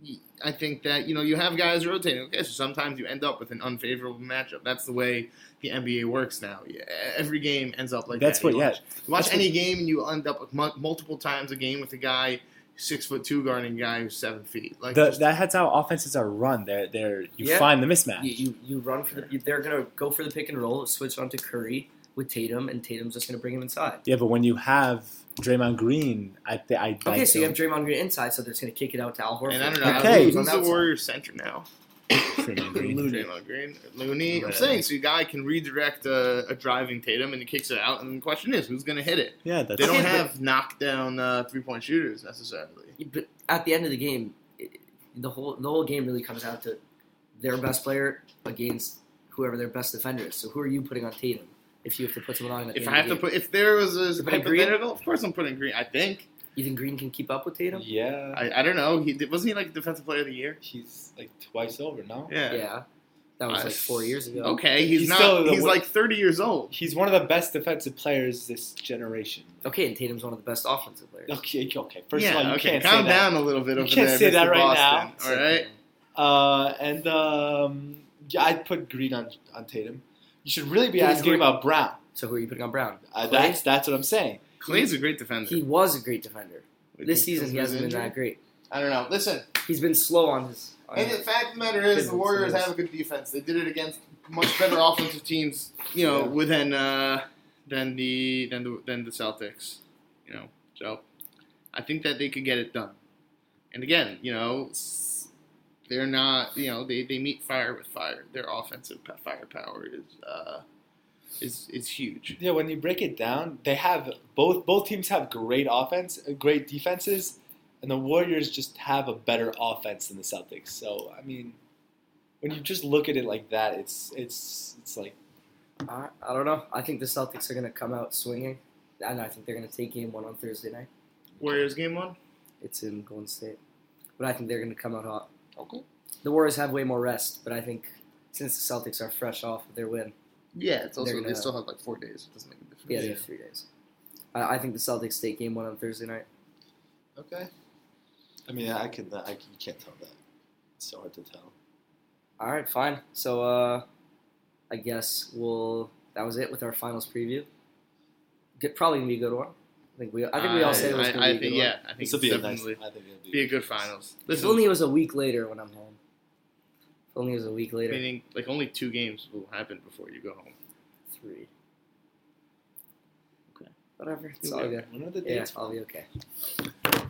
[SPEAKER 3] Y- y- I think that you know you have guys rotating. Okay, so sometimes you end up with an unfavorable matchup. That's the way the NBA works now. Yeah, every game ends up like
[SPEAKER 4] That's
[SPEAKER 3] that. You
[SPEAKER 4] what- yeah.
[SPEAKER 3] watch- You watch
[SPEAKER 4] That's
[SPEAKER 3] any game and you end up with mu- multiple times a game with a guy six foot two guarding a guy who's seven feet. Like
[SPEAKER 4] The,
[SPEAKER 3] just-
[SPEAKER 4] that, that's how offenses are run. They're, they're you
[SPEAKER 2] Yeah.
[SPEAKER 4] find the mismatch.
[SPEAKER 2] You, you you run for the. you- They're gonna go for the pick and roll, switch onto Curry with Tatum, and Tatum's just gonna bring him inside.
[SPEAKER 4] Yeah, but when you have Draymond Green, I th- I
[SPEAKER 2] Okay,
[SPEAKER 4] like
[SPEAKER 2] so you
[SPEAKER 4] him.
[SPEAKER 2] have Draymond Green inside, so they're just gonna kick it out to Al Horford.
[SPEAKER 3] and I don't know
[SPEAKER 4] Okay.
[SPEAKER 3] who's,
[SPEAKER 2] on that
[SPEAKER 3] the
[SPEAKER 2] side.
[SPEAKER 3] Warriors center now.
[SPEAKER 4] Draymond Green.
[SPEAKER 2] Looney.
[SPEAKER 3] Draymond Green, Looney. I'm saying so. A guy can redirect a, a driving Tatum and he kicks it out, and the question is who's going to hit it.
[SPEAKER 4] Yeah, that's
[SPEAKER 3] They don't
[SPEAKER 2] Okay,
[SPEAKER 3] have knockdown uh, three point shooters necessarily.
[SPEAKER 2] But at the end of the game, it, the whole the whole game really comes down to their best player against whoever their best defender is. So who are you putting on Tatum if you have to put someone on? At the
[SPEAKER 3] If
[SPEAKER 2] end
[SPEAKER 3] I
[SPEAKER 2] of
[SPEAKER 3] have
[SPEAKER 2] the
[SPEAKER 3] to
[SPEAKER 2] game?
[SPEAKER 3] put, if there was a
[SPEAKER 2] You're putting Green?
[SPEAKER 3] hypothetical, of course I'm putting Green. I think.
[SPEAKER 2] you think Green can keep up with Tatum?
[SPEAKER 1] Yeah,
[SPEAKER 3] I, I don't know. He wasn't he like defensive player of the year?
[SPEAKER 1] he's like twice over. now.
[SPEAKER 3] Yeah.
[SPEAKER 2] Yeah, that was
[SPEAKER 3] I-
[SPEAKER 2] like four years ago.
[SPEAKER 3] Okay, he's,
[SPEAKER 1] He's
[SPEAKER 3] not.
[SPEAKER 1] still
[SPEAKER 3] he's
[SPEAKER 1] wo-
[SPEAKER 3] like 30 years old.
[SPEAKER 1] he's one of the best defensive players this generation.
[SPEAKER 2] Okay, and Tatum's one of the best offensive players.
[SPEAKER 1] Okay, okay. First
[SPEAKER 3] yeah,
[SPEAKER 1] of all, you
[SPEAKER 3] okay.
[SPEAKER 1] can't
[SPEAKER 3] Calm
[SPEAKER 1] say that.
[SPEAKER 3] down a little bit
[SPEAKER 1] You
[SPEAKER 3] over
[SPEAKER 1] can't
[SPEAKER 3] there,
[SPEAKER 1] say
[SPEAKER 3] Mr.
[SPEAKER 1] that right
[SPEAKER 3] Boston,
[SPEAKER 1] now.
[SPEAKER 3] All right.
[SPEAKER 1] Uh, and um, yeah, I'd put Green on on Tatum. You should really be
[SPEAKER 2] Who's
[SPEAKER 1] asking
[SPEAKER 2] Green?
[SPEAKER 1] about Brown.
[SPEAKER 2] So who are you putting on Brown?
[SPEAKER 1] Uh, that's that's what I'm saying.
[SPEAKER 3] Klay's a great defender.
[SPEAKER 2] He was a great defender.
[SPEAKER 3] With
[SPEAKER 2] This season, he hasn't been
[SPEAKER 3] injury.
[SPEAKER 2] that great.
[SPEAKER 3] I don't know. Listen,
[SPEAKER 2] He's been slow on his. On
[SPEAKER 3] and the fact of the matter is, the Warriors have a good defense. They did it against much better offensive teams, you know,
[SPEAKER 1] Yeah.
[SPEAKER 3] within uh, than the than the than the Celtics. You know, so I think that they could get it done. And again, you know, s- they're not. You know, they, they meet fire with fire. Their offensive firepower is uh, is is huge.
[SPEAKER 1] Yeah, when you break it down, they have both both teams have great offense, uh, great defenses, and the Warriors just have a better offense than the Celtics. So I mean, when you just look at it like that, it's it's it's like
[SPEAKER 2] I, I don't know. I think the Celtics are going to come out swinging, and I think they're going to take Game One on Thursday night.
[SPEAKER 3] Warriors game one.
[SPEAKER 2] It's in Golden State, but I think they're going to come out hot.
[SPEAKER 1] Okay.
[SPEAKER 2] The Warriors have way more rest, but I think since the Celtics are fresh off of their win,
[SPEAKER 3] Yeah, it's also
[SPEAKER 2] They're
[SPEAKER 3] they still have like four days. It doesn't make a difference.
[SPEAKER 2] yeah, they have three days. I, I think the Celtics take Game One on Thursday night.
[SPEAKER 1] Okay. I mean, I can I can, you can't tell that. It's so hard to tell.
[SPEAKER 2] All right, fine. So uh, I guess we'll. That was it with our finals preview. Good, probably gonna be a good one. I think we. I think we all said it was
[SPEAKER 3] I-
[SPEAKER 2] gonna be a good
[SPEAKER 3] think,
[SPEAKER 2] one.
[SPEAKER 3] Yeah, I think
[SPEAKER 1] this will be a nice.
[SPEAKER 3] definitely
[SPEAKER 1] I think it'll be,
[SPEAKER 3] be a good finals.
[SPEAKER 2] If only it was a week later when I'm home. If only it was a week later.
[SPEAKER 3] meaning like only two games will happen before you go home.
[SPEAKER 2] Three.
[SPEAKER 3] Okay.
[SPEAKER 2] Whatever. It's
[SPEAKER 3] You'll
[SPEAKER 2] all good.
[SPEAKER 1] When are the
[SPEAKER 2] Yeah,
[SPEAKER 1] dates?
[SPEAKER 2] I'll be okay.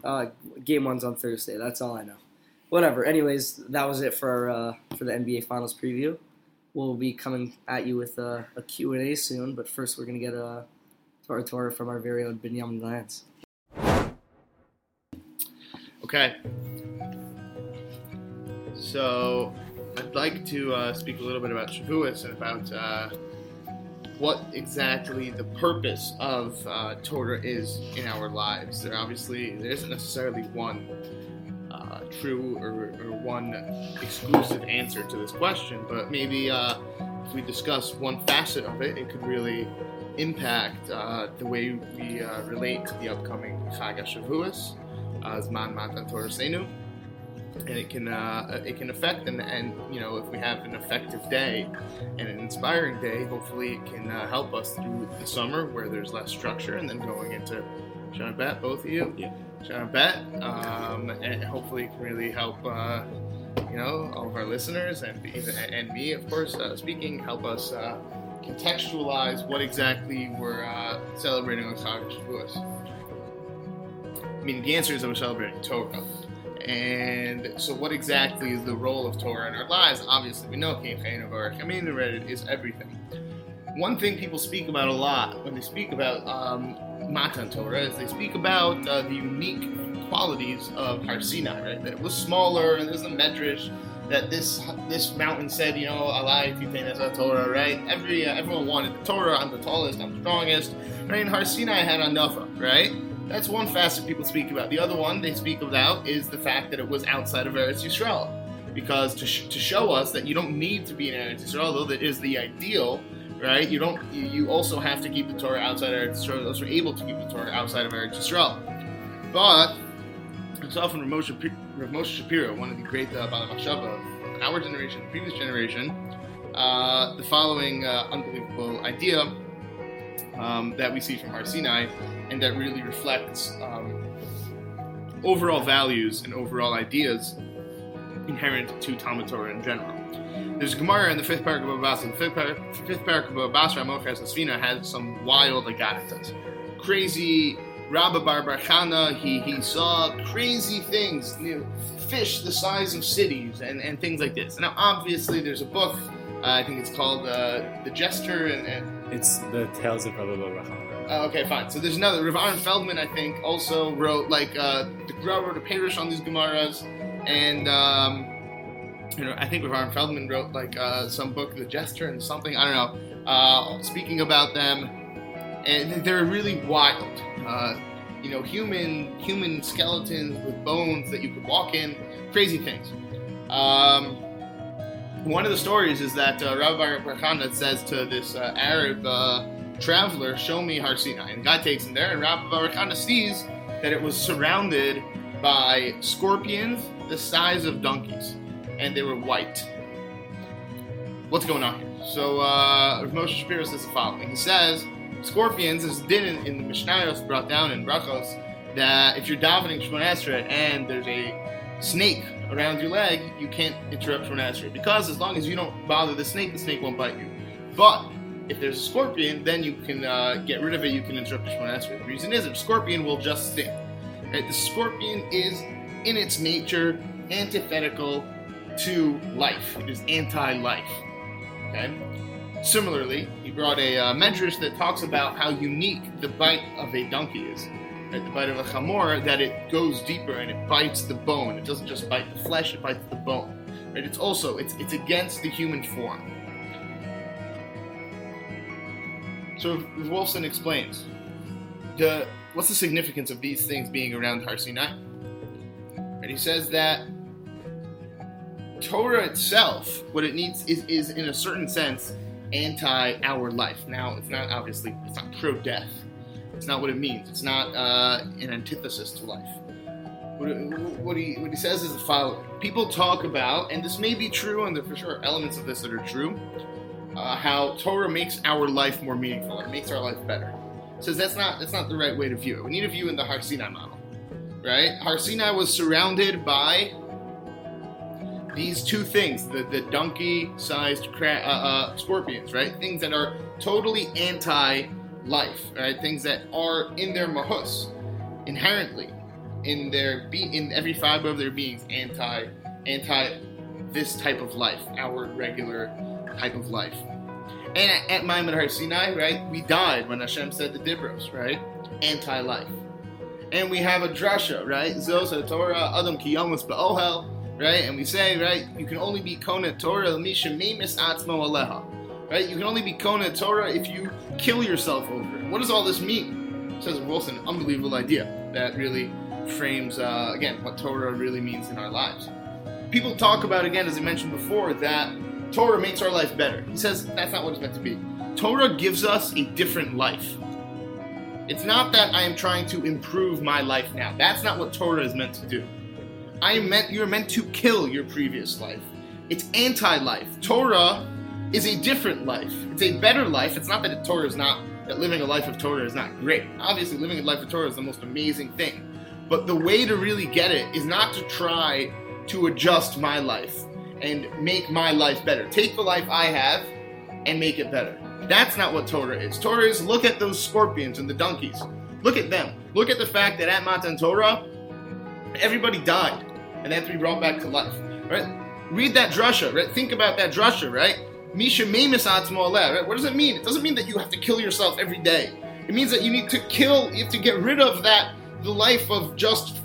[SPEAKER 2] Uh, game one's on Thursday. That's all I know. Whatever. Anyways, that was it for our, uh, for the NBA Finals preview. We'll be coming at you with uh, a Q and A soon, but first we're gonna get a Torah Torah from our very own Binyamin Glanz.
[SPEAKER 3] Okay. So, I'd like to uh, speak a little bit about Shavuos and about uh, what exactly the purpose of uh, Torah is in our lives. There obviously there isn't necessarily one uh, true or, or one exclusive answer to this question, but maybe uh, if we discuss one facet of it, it could really impact uh, the way we uh, relate to the upcoming Chag HaShavuos uh, Zman Matan Torah Seinu, and it can uh, it can affect and and you know if we have an effective day and an inspiring day, hopefully it can uh, help us through the summer where there's less structure, and then going into Shana Bet, both of you,
[SPEAKER 4] Yeah.
[SPEAKER 3] Shana Bet, um, and hopefully it can really help. You know, all of our listeners and and me, of course, uh, speaking, help us uh, contextualize what exactly we're uh, celebrating on Chag Shavuos. I mean, the answer is that we're celebrating Torah. And so, what exactly is the role of Torah in our lives? Obviously, we know Chayin of our Kamin Reddit is everything. One thing people speak about a lot when they speak about um, Matan Torah is they speak about uh, the unique qualities of Har Sinai, right? That it was smaller, and there's a medrash that this this mountain said, you know, Alai Titenes Torah, right? Every uh, everyone wanted the Torah. I'm the tallest. I'm the strongest, right? And Har Sinai had enough, right? That's one facet people speak about. The other one they speak about is the fact that it was outside of Eretz Yisrael. Because to, sh- to show us that you don't need to be in Eretz Yisrael, though that is the ideal, right? You don't. You, you also have to keep the Torah outside of Eretz Yisrael. Those are able to keep the Torah outside of Eretz Yisrael. But it's often Rav Moshe, Shapiro, one of the great uh, Bala of our generation, previous generation, uh, the following uh, unbelievable idea um, that we see from Har Sinai, and that really reflects um, overall values and overall ideas inherent to Talmud Torah in general. There's a Gemara in the fifth paragraph of Basra. The fifth, par- fifth paragraph of Basra, Mochas Asfina, has some wild agaritas. Crazy Rabba Bar Barchana, he, he saw crazy things, you know, fish the size of cities and, and things like this. Now, obviously, there's a book, uh, I think it's called uh, The Jester, and, and
[SPEAKER 4] It's the Tales of Rabbi Nachman.
[SPEAKER 3] uh, okay, fine. So there's another. Rav Aaron Feldman, I think, also wrote like uh, the Gra wrote a parish on these Gemaras, and um, you know, I think Rav Aaron Feldman wrote like uh, some book, The Jester, and something. I don't know. Uh, speaking about them, and they're really wild. Uh, you know, human human skeletons with bones that you could walk in, crazy things. Um, one of the stories is that uh, Rabbi Barkhana says to this uh, Arab uh, traveler, "Show me Har Sinai." And guy takes him there, and Rabbi Barkhana sees that it was surrounded by scorpions the size of donkeys, and they were white. What's going on here? So uh, Moshe Shapiro says the following. He says, scorpions is din in, in the Mishnayos brought down in Brachos that if you're davening Shemoneh Esrei and there's a snake around your leg, you can't interrupt Shemoneh Esrei because as long as you don't bother the snake, the snake won't bite you. But if there's a scorpion, then you can uh, get rid of it. You can interrupt Shemoneh Esrei. The reason is a scorpion will just sting. Right? The scorpion is in its nature antithetical to life. It is anti-life. Okay. Similarly, he brought a uh, medrash that talks about how unique the bite of a donkey is. Right? The bite of a chamor, that it goes deeper and it bites the bone. It doesn't just bite the flesh; it bites the bone. Right? It's also it's it's against the human form. So Wolfson explains the what's the significance of these things being around Har Sinai. Right? He says that Torah itself, what it needs is, is in a certain sense anti our life. Now, it's not obviously it's not pro death. It's not what it means. It's not uh, an antithesis to life. What, what, he what he says is the following: People talk about, and this may be true, and there for sure are elements of this that are true. Uh, how Torah makes our life more meaningful. It makes our life better. Says that's not that's not the right way to view it. We need to view in the Har Sinai model, right? Har Sinai was surrounded by these two things the, the donkey sized cra- uh, uh, scorpions right? Things that are totally anti life right? Things that are in their mahus inherently in their be in every fiber of their beings anti anti this type of life our regular type of life. And at, at Maamad Har Sinai right we died when Hashem said the Dibros right? Anti life and we have a drasha right? Zos Torah Adam Kiyomus Ba'ohel right? And we say, right, you can only be Kona Torah Misha Atzmo Aleha. Right? You can only be Kona Torah if you kill yourself over it. What does all this mean? Says Wilson, unbelievable idea that really frames uh, again what Torah really means in our lives. People talk about again, as I mentioned before, that Torah makes our life better. He says that's not what it's meant to be. Torah gives us a different life. It's not that I am trying to improve my life now. That's not what Torah is meant to do. I meant you're meant to kill your previous life. It's anti-life. Torah is a different life. It's a better life. It's not that Torah is not that living a life of Torah is not great. Obviously, living a life of Torah is the most amazing thing. But the way to really get it is not to try to adjust my life and make my life better. Take the life I have and make it better. That's not what Torah is. Torah is look at those scorpions and the donkeys. Look at them. Look at the fact that at Matan Torah, everybody died and they have to be brought back to life. Right? Read that drasha, right? Think about that drasha, right? Misha atzmo right? What does it mean? It doesn't mean that you have to kill yourself every day. It means that you need to kill, you have to get rid of that, the life of just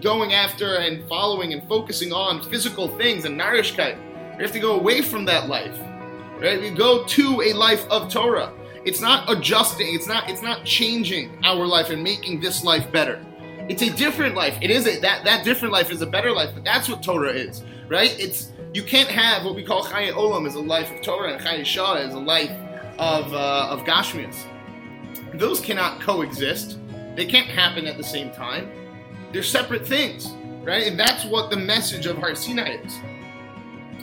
[SPEAKER 3] going after and following and focusing on physical things and narishkeit. You have to go away from that life. Right? We go to a life of Torah. it's not adjusting. It's not it's not changing our life and making this life better. It's a different life. It is a that that different life is a better life. But that's what Torah is, right? It's you can't have what we call Chayei Olam as a life of Torah and Chayei Shah as a life of uh, of Gashmias. Those cannot coexist. They can't happen at the same time. They're separate things, right? And that's what the message of Har Sinai is.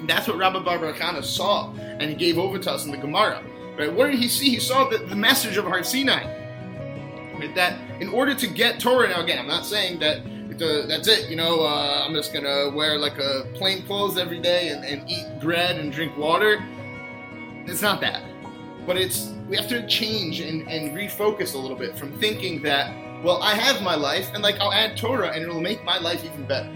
[SPEAKER 3] That's what Rabbi Bar Barakana saw and he gave over to us in the Gemara. Right? What did he see? He saw the, the message of Har Sinai. That in order to get Torah, now again, I'm not saying that uh, that's it, you know, uh, I'm just gonna wear like a plain clothes every day and, and eat bread and drink water. It's not that. But it's we have to change and, and refocus a little bit from thinking that, well, I have my life and like I'll add Torah and it'll make my life even better.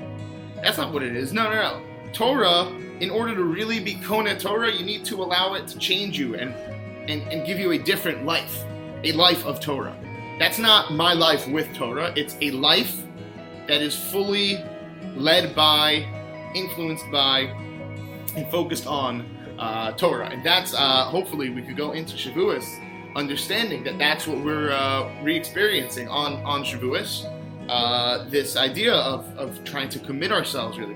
[SPEAKER 3] That's not what it is. No, no, no. Torah, in order to really be Kona Torah, you need to allow it to change you and, and, and give you a different life, a life of Torah. That's not my life with Torah. It's a life that is fully led by, influenced by, and focused on uh, Torah. And that's uh, hopefully we could go into Shavuos understanding that that's what we're uh, re-experiencing on on Shavuos. Uh, this idea of, of trying to commit ourselves really.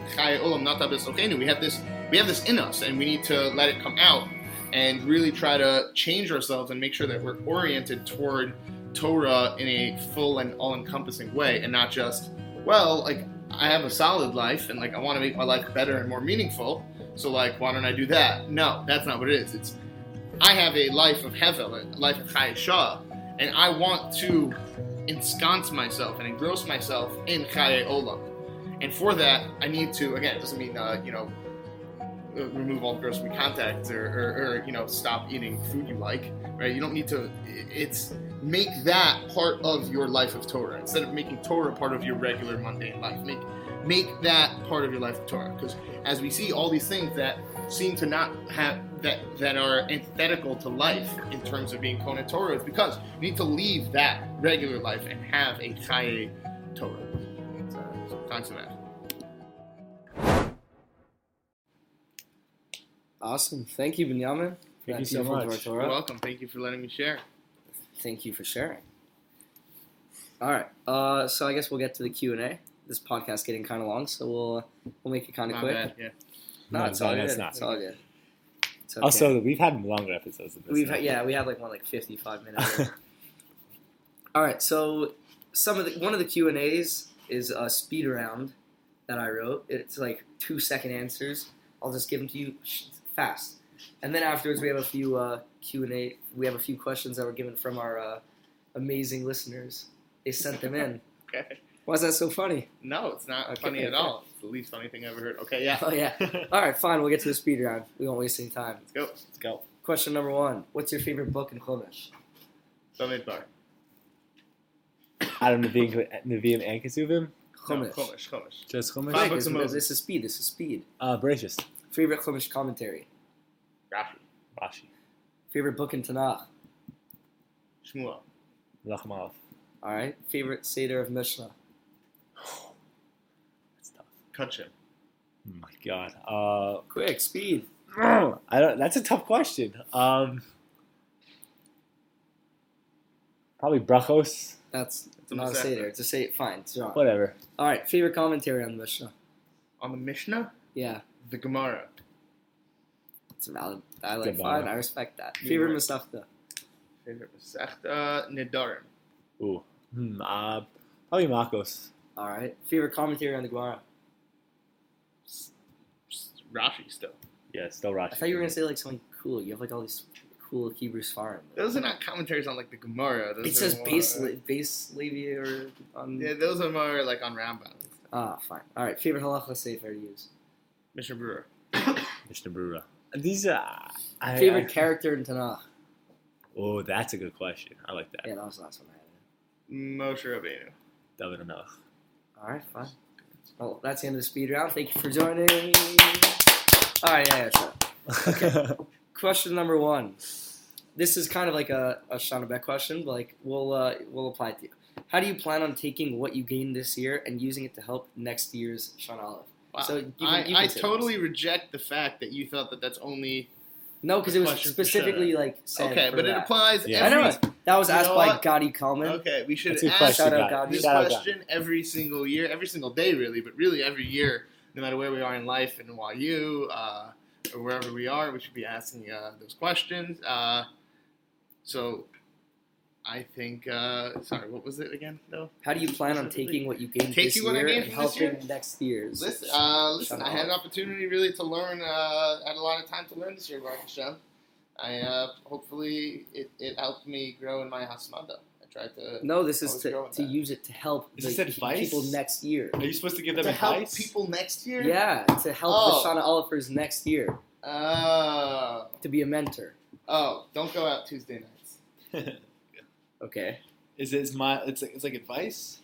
[SPEAKER 3] We have this we have this in us, and we need to let it come out and really try to change ourselves and make sure that we're oriented toward Torah in a full and all-encompassing way, and not just well, like I have a solid life and like I want to make my life better and more meaningful. So like, why don't I do that? No, that's not what it is. It's I have a life of hevel, a life of chayeshah, and I want to ensconce myself and engross myself in chaye olam. And for that, I need to again. It doesn't mean uh, you know uh, remove all grocery contacts or, or, or you know stop eating food you like. Right? You don't need to. It's make that part of your life of Torah instead of making Torah part of your regular mundane life. Make make that part of your life of Torah because as we see all these things that seem to not have that that are antithetical to life in terms of being Kona Torah is because you need to leave that regular life and have a Chaye Torah. So, so thanks for that.
[SPEAKER 2] Awesome. Thank you, Binyamin.
[SPEAKER 4] Thank you so much.
[SPEAKER 2] Torah.
[SPEAKER 3] You're welcome. Thank you for letting me share.
[SPEAKER 2] Thank you for sharing. All right. Uh, so I guess we'll get to the Q and A. This podcast's getting kind of long, so we'll we'll make it kind of quick.
[SPEAKER 3] bad. Yeah.
[SPEAKER 2] No,
[SPEAKER 4] No,
[SPEAKER 2] it's all
[SPEAKER 4] that's
[SPEAKER 2] good.
[SPEAKER 4] not.
[SPEAKER 2] It's all good. It's okay.
[SPEAKER 4] Also, we've had longer episodes than this.
[SPEAKER 2] we've
[SPEAKER 4] now.
[SPEAKER 2] had, yeah we had like one like fifty five minutes. all right. So some of the one of the Q and A's is a speed round that I wrote. It's like two second answers. I'll just give them to you fast, and then afterwards we have a few uh, Q and A. We have a few questions that were given from our uh, amazing listeners. They sent them in.
[SPEAKER 3] Okay.
[SPEAKER 2] Why is that so funny?
[SPEAKER 3] No, it's not
[SPEAKER 2] Okay,
[SPEAKER 3] funny at all. It's the least funny thing I ever heard. Okay, yeah.
[SPEAKER 2] Oh yeah. All right, fine. We'll get to the speed round. We won't waste any time.
[SPEAKER 3] Let's go.
[SPEAKER 4] Let's go.
[SPEAKER 2] Question number one: What's your favorite book in Chumash?
[SPEAKER 3] Bamidbar.
[SPEAKER 4] Out of Nevi'im Nevi'im and Kesuvim,
[SPEAKER 3] No,
[SPEAKER 2] Chumash.
[SPEAKER 3] Chumash. Chumash.
[SPEAKER 4] just
[SPEAKER 3] Five
[SPEAKER 4] Chumash.
[SPEAKER 2] Quick,
[SPEAKER 3] books
[SPEAKER 2] this,
[SPEAKER 3] of Moses.
[SPEAKER 2] this is speed. This is speed.
[SPEAKER 4] Uh, Bereshis,
[SPEAKER 2] Favorite Chumash commentary.
[SPEAKER 3] Rashi.
[SPEAKER 4] Rashi,
[SPEAKER 2] Favorite book in Tanakh.
[SPEAKER 3] Shmuel.
[SPEAKER 4] Lachmav.
[SPEAKER 2] All right. Favorite Seder of Mishnah.
[SPEAKER 4] That's tough.
[SPEAKER 3] Kachim.
[SPEAKER 4] Oh my God. Uh,
[SPEAKER 2] Quick, speed.
[SPEAKER 4] I don't. That's a tough question. Um, probably Brachos.
[SPEAKER 2] That's
[SPEAKER 3] It's
[SPEAKER 2] not a Seder. It's a Seder. Fine. It's wrong.
[SPEAKER 4] Whatever.
[SPEAKER 2] All right. Favorite commentary on the Mishnah.
[SPEAKER 3] On the Mishnah,
[SPEAKER 2] Yeah,
[SPEAKER 3] the Gemara.
[SPEAKER 2] It's valid. I like. Fine. I respect that.
[SPEAKER 3] You're
[SPEAKER 2] Favorite
[SPEAKER 3] right.
[SPEAKER 2] Masechta.
[SPEAKER 3] Favorite Masechta Nidarim.
[SPEAKER 4] Ooh. Hmm. Uh, probably Makos.
[SPEAKER 2] All right. Favorite commentary on the Gemara.
[SPEAKER 3] Rashi still.
[SPEAKER 4] Yeah, still Rashi.
[SPEAKER 2] I thought you were gonna say like something cool. You have like all these cool Hebrew Svarim.
[SPEAKER 3] Those are not commentaries on like the Gemara. Those
[SPEAKER 2] It says
[SPEAKER 3] more-
[SPEAKER 2] base li- base Levi or on.
[SPEAKER 3] Yeah, those are more like on Rambam.
[SPEAKER 2] Ah, fine. All right. Favorite halacha sefer to use.
[SPEAKER 3] Mishnah Brura.
[SPEAKER 4] Mishnah Brura. These are. I,
[SPEAKER 2] Favorite
[SPEAKER 4] I,
[SPEAKER 2] character in Tanakh.
[SPEAKER 4] Oh, that's a good question. I like that.
[SPEAKER 2] Yeah, that was the last one I had.
[SPEAKER 3] Moshe Rabbeinu.
[SPEAKER 4] David Melech.
[SPEAKER 2] All right, fine. Well, that's the end of the speed round. Thank you for joining. All right, yeah, yeah, sure. Okay. Question number one. This is kind of like a, a Shana Bet question, but like we'll uh, we'll apply it to you. How do you plan on taking what you gained this year and using it to help next year's Shana Aleph?
[SPEAKER 3] Wow.
[SPEAKER 2] So you can-
[SPEAKER 3] I,
[SPEAKER 2] you
[SPEAKER 3] I
[SPEAKER 2] can say
[SPEAKER 3] totally reject the fact that you thought that that's only
[SPEAKER 2] No, because it was
[SPEAKER 1] Question for
[SPEAKER 2] specifically like said.
[SPEAKER 3] Okay,
[SPEAKER 2] for
[SPEAKER 3] but it applies.
[SPEAKER 4] Yeah.
[SPEAKER 2] I know. That was asked by
[SPEAKER 3] what?
[SPEAKER 2] Gotti Kalman.
[SPEAKER 3] Okay, we should
[SPEAKER 4] That's a good
[SPEAKER 3] ask
[SPEAKER 4] question,
[SPEAKER 2] Shout out
[SPEAKER 4] guy.
[SPEAKER 2] God.
[SPEAKER 3] this
[SPEAKER 4] Shout out,
[SPEAKER 3] question every single year, every single day, really, but really every year, no matter where we are in life and YU uh, or wherever we are, we should be asking uh, those questions. Uh, so, I think. Uh, sorry, what was it again? though?
[SPEAKER 2] How do you plan on taking what you gained
[SPEAKER 3] Taking
[SPEAKER 2] this
[SPEAKER 3] what I
[SPEAKER 2] year
[SPEAKER 3] gained
[SPEAKER 2] and
[SPEAKER 3] this
[SPEAKER 2] helping
[SPEAKER 3] year?
[SPEAKER 2] next year's?
[SPEAKER 3] Listen, uh, listen. I had an opportunity really to learn. Uh, I had a lot of time to learn this year, Baruch Hashem. I uh, hopefully it, it helped me grow in my hasmada. I tried to
[SPEAKER 2] No, this is to, to
[SPEAKER 3] that.
[SPEAKER 2] use it to help
[SPEAKER 1] Is
[SPEAKER 2] the
[SPEAKER 1] this advice?
[SPEAKER 2] people next year.
[SPEAKER 1] Are you supposed to give them
[SPEAKER 3] to help people next year.
[SPEAKER 2] Yeah, to help
[SPEAKER 3] Oh.
[SPEAKER 2] the Shauna Olifers next year
[SPEAKER 3] Oh,
[SPEAKER 2] to be a mentor.
[SPEAKER 3] oh! Don't go out Tuesday nights.
[SPEAKER 2] Okay.
[SPEAKER 1] is it is my it's like, it's like advice?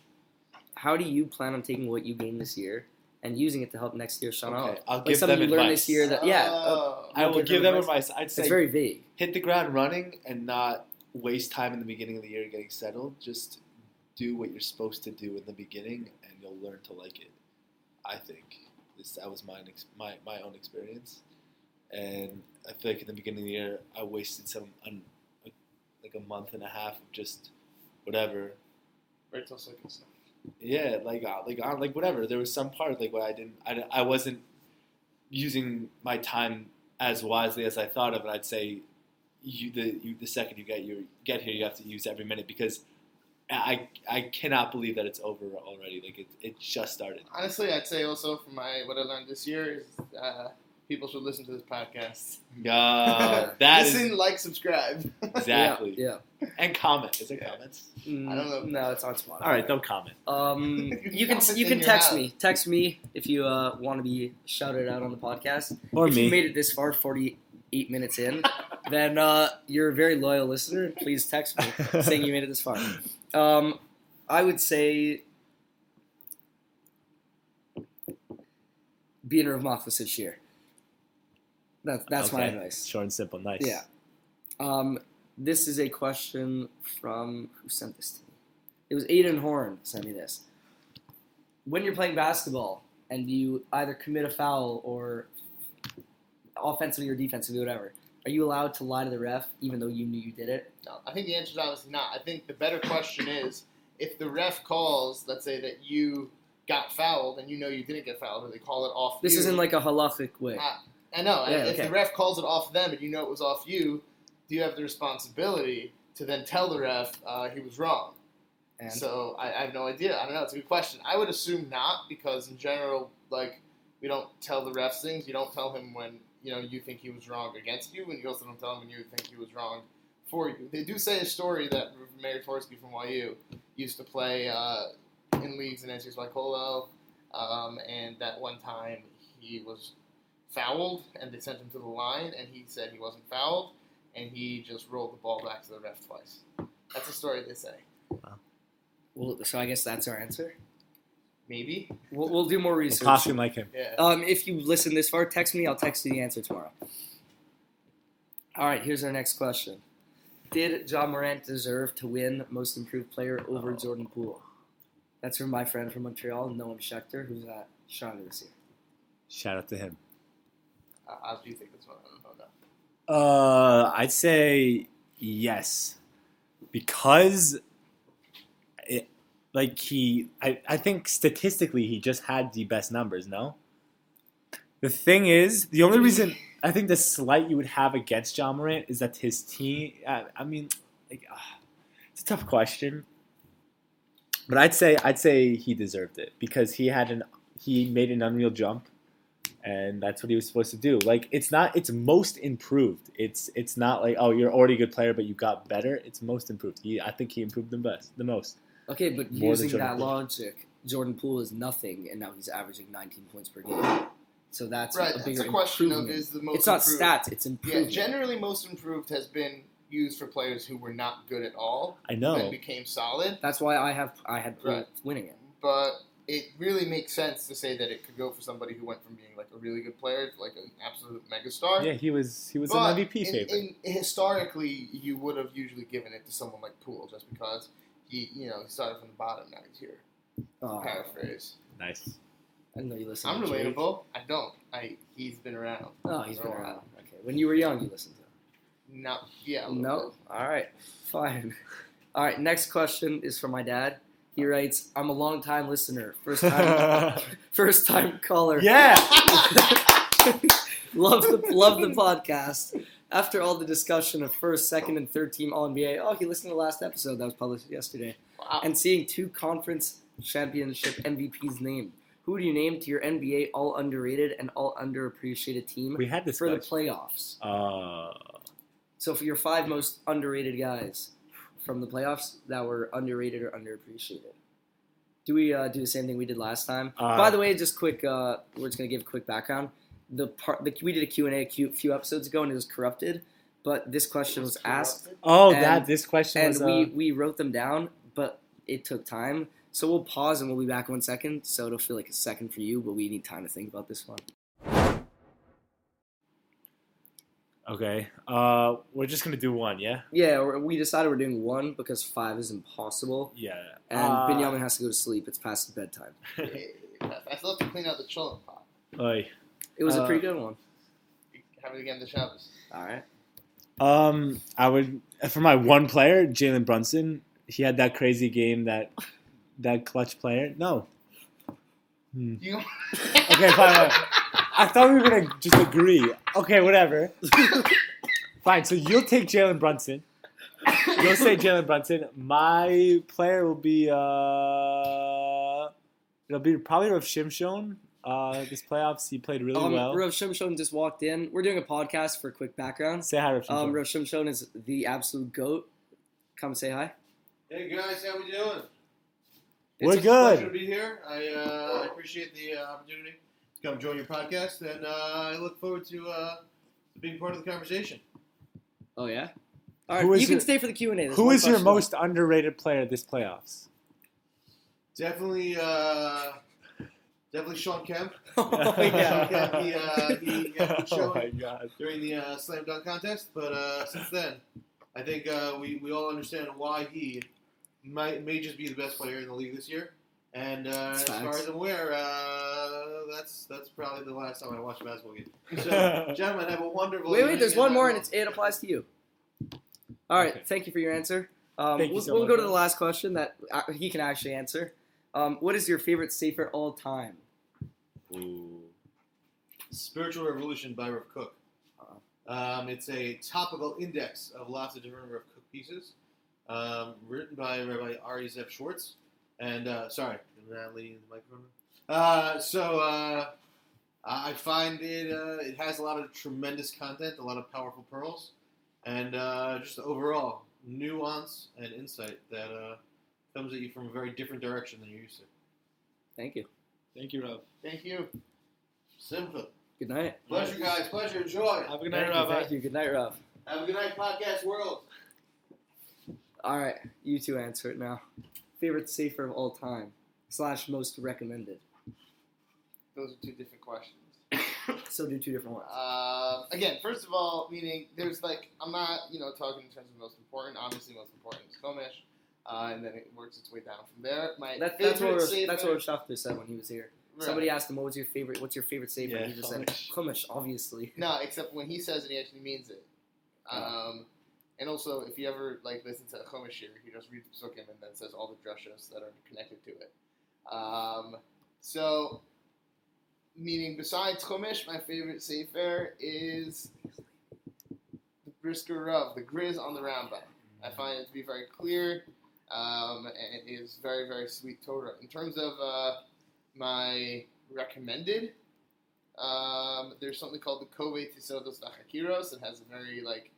[SPEAKER 2] How do you plan on taking what you gained this year and using it to help next year Shauna
[SPEAKER 1] Okay,
[SPEAKER 2] Olif?
[SPEAKER 1] I'll
[SPEAKER 2] Like
[SPEAKER 1] give
[SPEAKER 2] something
[SPEAKER 1] them
[SPEAKER 2] you learned
[SPEAKER 1] advice.
[SPEAKER 2] this year that yeah, uh,
[SPEAKER 3] Oh.
[SPEAKER 1] I will
[SPEAKER 2] give
[SPEAKER 1] give
[SPEAKER 2] them
[SPEAKER 1] them
[SPEAKER 2] advice?
[SPEAKER 1] advice. I'd say it's
[SPEAKER 2] very vague.
[SPEAKER 1] hit the ground running and not waste time in the beginning of the year getting settled. Just do what you're supposed to do in the beginning, and you'll learn to like it. I think this that was my my my own experience, and I feel like in the beginning of the year I wasted some un, like a month and a half of just whatever.
[SPEAKER 3] Right till second stuff.
[SPEAKER 1] Yeah, like uh, like uh, like whatever. There was some part like where I didn't I, I wasn't using my time as wisely as I thought of, and I'd say you the you, the second you get you get here, you have to use every minute because I I cannot believe that it's over already. Like it it just started.
[SPEAKER 3] Honestly, I'd say also from my what I learned this year is uh, people should listen to this podcast.
[SPEAKER 1] Uh, that is
[SPEAKER 3] listen, like, subscribe.
[SPEAKER 1] exactly
[SPEAKER 2] Yeah.
[SPEAKER 1] and comment. Is it
[SPEAKER 3] Yeah.
[SPEAKER 1] comments?
[SPEAKER 2] yeah.
[SPEAKER 3] I don't know.
[SPEAKER 2] No, it's on Spotify.
[SPEAKER 4] All right, don't comment.
[SPEAKER 2] Um,
[SPEAKER 3] You
[SPEAKER 2] you can you can text
[SPEAKER 3] house.
[SPEAKER 2] me. Text me if you uh, want to be shouted out on the podcast.
[SPEAKER 4] Or
[SPEAKER 2] if
[SPEAKER 4] me.
[SPEAKER 2] you made it this far, forty eight minutes in, then uh, you're a very loyal listener. Please text me saying you made it this far. Um, I would say be in Rav Machlis this year. That's that's my
[SPEAKER 4] Okay.
[SPEAKER 2] advice.
[SPEAKER 4] Short and simple. Nice.
[SPEAKER 2] Yeah. Um, this is a question from who sent this to me? It was Aiden Horn sent me this. When you're playing basketball and you either commit a foul or offensively or defensively, whatever, are you allowed to lie to the ref even though you knew you did it?
[SPEAKER 3] No, I think the answer is obviously not. I think the better question is if the ref calls, let's say that you got fouled and you know you didn't get fouled, or they call it off.
[SPEAKER 2] This
[SPEAKER 3] you,
[SPEAKER 2] isn't like a halachic way.
[SPEAKER 3] I know. and
[SPEAKER 2] Yeah,
[SPEAKER 3] if
[SPEAKER 2] okay.
[SPEAKER 3] the ref calls it off them and you know it was off you, do you have the responsibility to then tell the ref uh, he was wrong?
[SPEAKER 2] And
[SPEAKER 3] So I, I have no idea. I don't know. It's a good question. I would assume not because in general, like we don't tell the refs things. You don't tell him when you know you think he was wrong against you, and you also don't tell him when you think he was wrong for you. They do say a story that Mary Torsky from YU used to play uh, in leagues in NCAA Waikolo, um, and that one time he was fouled, and they sent him to the line, and he said he wasn't fouled, and he just rolled the ball back to the ref twice. That's the story they say.
[SPEAKER 2] well, so I guess that's our answer.
[SPEAKER 3] Maybe.
[SPEAKER 2] We'll, we'll do more
[SPEAKER 4] A
[SPEAKER 2] research.
[SPEAKER 4] costume like him.
[SPEAKER 3] Yeah.
[SPEAKER 2] Um, if you listen this far, text me. I'll text you the answer tomorrow. All right, here's our next question. Did Ja Morant deserve to win Most Improved Player over
[SPEAKER 4] Oh.
[SPEAKER 2] Jordan Poole? That's from my friend from Montreal, Noam Schechter, who's at Shawnee this year.
[SPEAKER 4] Shout out to him.
[SPEAKER 3] How do you think this one? Know.
[SPEAKER 4] Uh, I'd say yes, because it, like he, I, I think statistically he just had the best numbers. No, the thing is, the only reason I think the slight you would have against Ja Morant is that his team. I, I mean, like, uh, it's a tough question, but I'd say I'd say he deserved it because he had an he made an unreal jump and that's what he was supposed to do. Like it's not it's most improved. It's it's not like oh you're already a good player but you got better. It's most improved. He I think he improved the best, the most.
[SPEAKER 2] Okay, but
[SPEAKER 4] More
[SPEAKER 2] using that
[SPEAKER 4] Poole.
[SPEAKER 2] logic, Jordan Poole is nothing, and now he's averaging 19 points per game. So that's
[SPEAKER 3] right.
[SPEAKER 2] a
[SPEAKER 3] That's
[SPEAKER 2] bigger
[SPEAKER 3] a question of is the most
[SPEAKER 2] it's not
[SPEAKER 3] improved.
[SPEAKER 2] stats; it's
[SPEAKER 3] improved.
[SPEAKER 2] Yeah,
[SPEAKER 3] generally most improved has been used for players who were not good at all.
[SPEAKER 4] I
[SPEAKER 3] Then
[SPEAKER 4] know.
[SPEAKER 3] became solid.
[SPEAKER 2] That's why I have I had Poole
[SPEAKER 3] Right.
[SPEAKER 2] winning it.
[SPEAKER 3] But it really makes sense to say that it could go for somebody who went from being like a really good player to like an absolute megastar.
[SPEAKER 4] Yeah, he was he was
[SPEAKER 3] But
[SPEAKER 4] an MVP
[SPEAKER 3] in,
[SPEAKER 4] favorite.
[SPEAKER 3] in- historically, you would have usually given it to someone like Poole just because he, you know, he started from the bottom. Now he's here.
[SPEAKER 2] Oh,
[SPEAKER 3] Paraphrase.
[SPEAKER 4] nice.
[SPEAKER 2] I know you listen.
[SPEAKER 3] I'm
[SPEAKER 2] to Drake.
[SPEAKER 3] relatable. I don't. I he's been around.
[SPEAKER 2] Oh, he's
[SPEAKER 3] for
[SPEAKER 2] been around. Okay, When you were young, you listened to. Them.
[SPEAKER 3] No, yeah. a little
[SPEAKER 2] No. All right. Fine. All right. Next question is for my dad. He writes, "I'm a long time listener, first time, first time caller.
[SPEAKER 4] yeah.
[SPEAKER 2] love the love the podcast. After all the discussion of first, second, and third team All NBA, oh, he listened to the last episode that was published yesterday.
[SPEAKER 3] Wow.
[SPEAKER 2] and seeing two conference championship MVPs named. Who do you name to your NBA All Underrated and All Underappreciated team
[SPEAKER 4] We had this
[SPEAKER 2] for the playoffs?
[SPEAKER 4] Uh,
[SPEAKER 2] So for your five most underrated guys from the playoffs that were underrated or underappreciated. Do we uh, do the same thing we did last time?
[SPEAKER 4] Uh,
[SPEAKER 2] By the way, just quick, uh, we're just gonna give a quick background. The part the, we did a Q and A a few, episodes ago and it was corrupted, but this question was asked
[SPEAKER 4] oh,
[SPEAKER 2] And-
[SPEAKER 4] that this question
[SPEAKER 2] and
[SPEAKER 4] was.
[SPEAKER 2] we
[SPEAKER 4] uh,
[SPEAKER 2] we wrote them down, but it took time. So we'll pause and we'll be back in one second. So it'll feel like a second for you, but we need time to think about this one.
[SPEAKER 4] Okay. Uh, we're just gonna do one. Yeah.
[SPEAKER 2] Yeah, we're- we decided we're doing one because five is impossible,
[SPEAKER 4] Yeah.
[SPEAKER 2] and
[SPEAKER 4] uh,
[SPEAKER 2] Binyamin has to go to sleep. It's past bedtime.
[SPEAKER 3] I still have to clean out the cholent pot.
[SPEAKER 4] Oy.
[SPEAKER 2] It was a
[SPEAKER 4] Uh,
[SPEAKER 2] pretty good one.
[SPEAKER 3] Have it again the Shabbos.
[SPEAKER 2] All right.
[SPEAKER 4] Um, I would for my one player, Jalen Brunson. He had that crazy game that that clutch player. No. Hmm.
[SPEAKER 3] You
[SPEAKER 4] Okay, fine. fine. I thought we were gonna just agree. Okay, whatever. fine. So you'll take Jalen Brunson. You'll say Jalen Brunson. My player will be uh, it'll be probably Rav Shimshon. Uh, this playoffs he played really
[SPEAKER 2] Um,
[SPEAKER 4] well.
[SPEAKER 2] Rav Shimshon just walked in. We're doing a podcast for a quick background.
[SPEAKER 4] Say hi, Rav Shimshon.
[SPEAKER 2] Um, Rav Shimshon is the absolute goat. Come say hi.
[SPEAKER 6] Hey guys, how we doing?
[SPEAKER 4] We're
[SPEAKER 6] it's a pleasure to
[SPEAKER 4] good.
[SPEAKER 6] be here. I uh, appreciate the uh, opportunity to come join your podcast, and uh, I look forward to, uh, to being part of the conversation.
[SPEAKER 2] Oh yeah. All right.
[SPEAKER 4] Who is
[SPEAKER 2] you can stay for the Q and A.
[SPEAKER 4] Who is your most underrated player this playoffs?
[SPEAKER 6] Definitely, uh, definitely Shawn Kemp.
[SPEAKER 2] oh
[SPEAKER 6] Sean
[SPEAKER 2] yeah.
[SPEAKER 6] Kemp, he, uh, he got a
[SPEAKER 4] oh my
[SPEAKER 6] showing
[SPEAKER 4] god.
[SPEAKER 6] during the uh, slam dunk contest, but uh, since then, I think uh, we, we all understand why he might may just be the best player in the league this year. And uh, as far as I'm aware, uh, that's that's probably the last time I watched a basketball game. So, gentlemen, have a wonderful.
[SPEAKER 2] Wait, wait. There's one more, and it's, it applies to you. All right.
[SPEAKER 4] Okay.
[SPEAKER 2] Thank you for your answer. Um,
[SPEAKER 4] Thank
[SPEAKER 2] we'll,
[SPEAKER 4] so
[SPEAKER 2] we'll go to the last question that uh, he can actually answer. Um, what is your favorite sefer all time?
[SPEAKER 6] Spiritual Revolution by Rav Kook. Um, it's a topical index of lots of different Rav Kook pieces, um, written by Rabbi Ari Zev Schwartz. And uh, sorry, I'm not leading the microphone. Uh, so uh, I find it uh, it has a lot of tremendous content, a lot of powerful pearls, and uh, just overall nuance and insight that uh, comes at you from a very different direction than you're used to.
[SPEAKER 2] Thank you.
[SPEAKER 1] Thank you, Rob.
[SPEAKER 3] Thank you.
[SPEAKER 6] Simple.
[SPEAKER 2] Good night.
[SPEAKER 6] Pleasure, guys. Pleasure. Enjoy.
[SPEAKER 1] Have a good
[SPEAKER 2] Thank
[SPEAKER 1] night,
[SPEAKER 2] you,
[SPEAKER 1] Rob.
[SPEAKER 2] thank you. Good night, Rob.
[SPEAKER 6] Have a good night, podcast world.
[SPEAKER 2] All right, you two answer it now. Favorite sefer of all time slash most recommended.
[SPEAKER 3] Those are two different questions.
[SPEAKER 2] So do two different ones.
[SPEAKER 3] Uh, again, first of all, meaning there's like I'm not you know talking in terms of most important. Obviously, most important is Chumash, uh, and then it works its way down from there. My
[SPEAKER 2] That,
[SPEAKER 3] favorite
[SPEAKER 2] that's what Rosh-
[SPEAKER 3] sefer-
[SPEAKER 2] that's what Shafter said when he was here.
[SPEAKER 3] Right.
[SPEAKER 2] Somebody asked him, "What was your favorite? What's your favorite sefer?"
[SPEAKER 1] Yeah,
[SPEAKER 2] and he just said,
[SPEAKER 1] Chumash.
[SPEAKER 2] "Chumash, obviously."
[SPEAKER 3] No, except when he says it, he actually means it. Um, and also, if you ever like listen to a Chumash shiur, he just reads Psukim and then says all the drushas that are connected to it. Um, so, meaning besides Chumash, my favorite sefer is the Brisker Rav, the Griz on the Rambam. I find it to be very clear, um, and it is very, very sweet Torah. In terms of uh, my recommended, um, there's something called the Kove Tisodos Vachakiros. It has a very like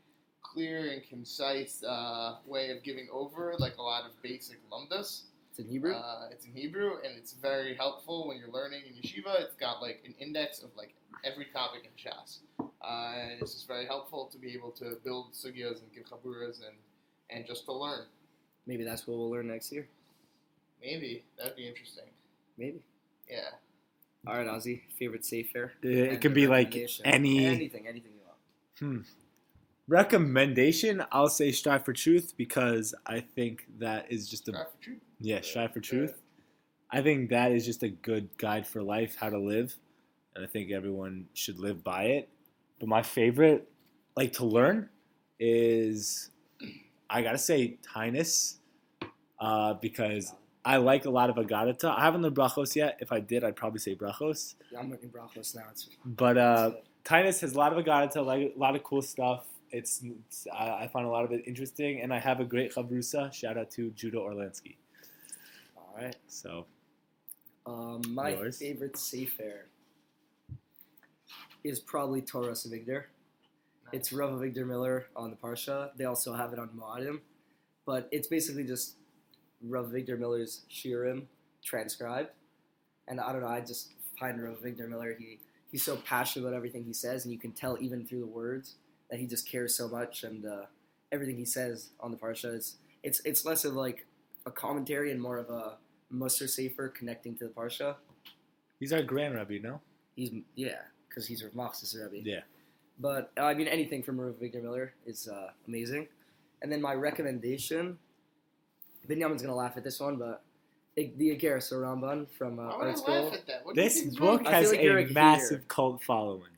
[SPEAKER 3] clear and concise uh, way of giving over like a lot of basic lumdas.
[SPEAKER 2] It's in Hebrew.
[SPEAKER 3] Uh, it's in Hebrew and it's very helpful when you're learning in yeshiva. It's got like an index of like every topic in Shas. Uh, and it's just very helpful to be able to build sugyas and give chaburas and, and just to learn.
[SPEAKER 2] Maybe that's what we'll learn next year.
[SPEAKER 3] Maybe that'd be interesting.
[SPEAKER 2] Maybe.
[SPEAKER 3] Yeah.
[SPEAKER 2] All right, Ozzy. Favorite sefer.
[SPEAKER 4] It, it
[SPEAKER 2] and
[SPEAKER 4] can be like any
[SPEAKER 2] anything, anything you want.
[SPEAKER 4] Recommendation. I'll say strive for truth because I think that is just a
[SPEAKER 3] Strive for truth.
[SPEAKER 4] yeah strive for truth. I think that is just a good guide for life, how to live, and I think everyone should live by it. But my favorite, like to learn is I gotta say Taanis, uh, because I like a lot of Agadata. I haven't learned Brachos yet. If I did, I'd probably say Brachos.
[SPEAKER 2] Yeah, I'm looking Brachos now. It's,
[SPEAKER 4] But uh, Taanis has a lot of Agadata, like a lot of cool stuff. It's, it's I, I find a lot of it interesting, and I have a great chavrusa. Shout out to Judah Orlansky.
[SPEAKER 2] all right.
[SPEAKER 4] So
[SPEAKER 2] Um, my
[SPEAKER 4] Yours?
[SPEAKER 2] favorite Sefer is probably Toras Avigdor. It's Rav Avigdor Miller on the Parsha. They also have it on Moadim, but it's basically just Rav Avigdor Miller's Shiurim transcribed. And I don't know, I just find Rav Avigdor Miller, he, he's so passionate about everything he says, and you can tell even through the words that he just cares so much, and uh, everything he says on the Parsha is it's it's less of like a commentary and more of a mussar sefer connecting to the Parsha.
[SPEAKER 4] he's our grand rabbi, no?
[SPEAKER 2] He's yeah, because he's Rav Machzis Rebbe.
[SPEAKER 4] Yeah.
[SPEAKER 2] But uh, I mean, anything from Rav Avigdor Miller is uh, amazing. And then my recommendation, Binyamin's gonna laugh at this one, but the the Igeres Ramban from uh,
[SPEAKER 3] Why would
[SPEAKER 2] Art
[SPEAKER 3] I laugh
[SPEAKER 2] School.
[SPEAKER 3] at that? What
[SPEAKER 4] This book has
[SPEAKER 2] like
[SPEAKER 4] a
[SPEAKER 2] a hater.
[SPEAKER 4] massive cult following.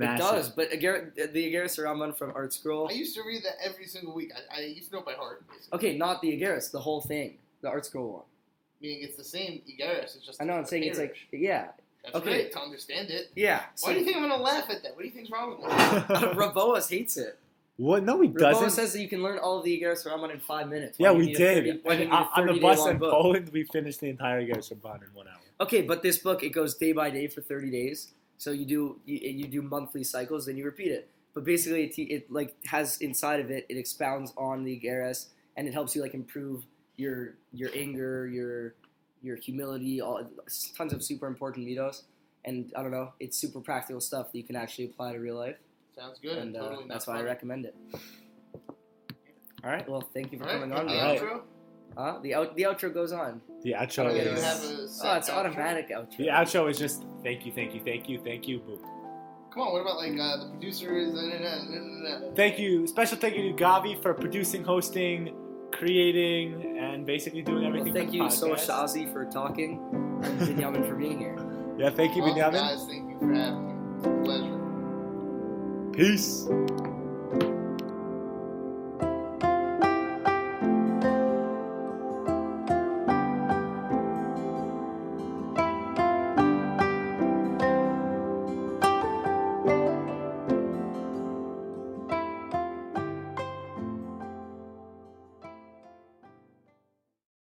[SPEAKER 2] It does, but Agar- the Igeres Ramban from ArtScroll.
[SPEAKER 3] I used to read that every single week. I, I used to know by heart. Basically.
[SPEAKER 2] Okay, not the Igeres, the whole thing, the ArtScroll one.
[SPEAKER 3] Meaning it's the same Igeres. It's just
[SPEAKER 2] I know. I'm saying it's like yeah,
[SPEAKER 3] That's
[SPEAKER 2] okay.
[SPEAKER 3] great to understand it.
[SPEAKER 2] yeah.
[SPEAKER 3] Why do you think I'm gonna laugh at that? What do you think's wrong with me?
[SPEAKER 2] Uh, Rav Boas hates it.
[SPEAKER 4] what? No, he
[SPEAKER 2] Rav
[SPEAKER 4] doesn't.
[SPEAKER 2] says that you can learn all of the Igeres Ramban in five minutes.
[SPEAKER 4] yeah,
[SPEAKER 2] Why do
[SPEAKER 4] we
[SPEAKER 2] need a 30
[SPEAKER 4] did.
[SPEAKER 2] why do you
[SPEAKER 4] And
[SPEAKER 2] need a
[SPEAKER 4] on the bus in
[SPEAKER 2] book?
[SPEAKER 4] Poland, we finished the entire Gersh Rabban in one hour.
[SPEAKER 2] Okay, but this book it goes day by day for thirty days. So you do you, you do monthly cycles, then you repeat it. But basically, it, it like has inside of it, it expounds on the Geras, and it helps you like improve your your anger, your your humility, all tons of super important middos. And I don't know, it's super practical stuff that you can actually apply to real life,
[SPEAKER 3] Sounds good.
[SPEAKER 2] and uh,
[SPEAKER 3] totally
[SPEAKER 2] that's why I recommend it. All right, well, thank you for
[SPEAKER 3] All right,
[SPEAKER 2] coming on.
[SPEAKER 3] the
[SPEAKER 4] Alright.
[SPEAKER 3] Outro?
[SPEAKER 2] Uh, the out, the outro goes on.
[SPEAKER 4] The
[SPEAKER 3] Oh,
[SPEAKER 4] outro
[SPEAKER 3] yeah, you
[SPEAKER 4] is
[SPEAKER 3] have a
[SPEAKER 2] Oh, it's
[SPEAKER 3] outro?
[SPEAKER 2] automatic outro.
[SPEAKER 4] the outro is just thank you, thank you, thank you, thank you, boom.
[SPEAKER 3] Come on, what about like uh, the producers? Uh.
[SPEAKER 4] Thank you, special thank you to Gavi for producing, hosting, creating, and basically doing
[SPEAKER 2] Well,
[SPEAKER 4] everything.
[SPEAKER 2] thank
[SPEAKER 4] for
[SPEAKER 2] you
[SPEAKER 4] the
[SPEAKER 2] so much,
[SPEAKER 4] podcast.
[SPEAKER 2] For talking, and Binyamin for being here.
[SPEAKER 4] Yeah, thank you,
[SPEAKER 3] Well,
[SPEAKER 4] Binyamin.
[SPEAKER 3] guys, thank you for having me. Pleasure.
[SPEAKER 4] Peace.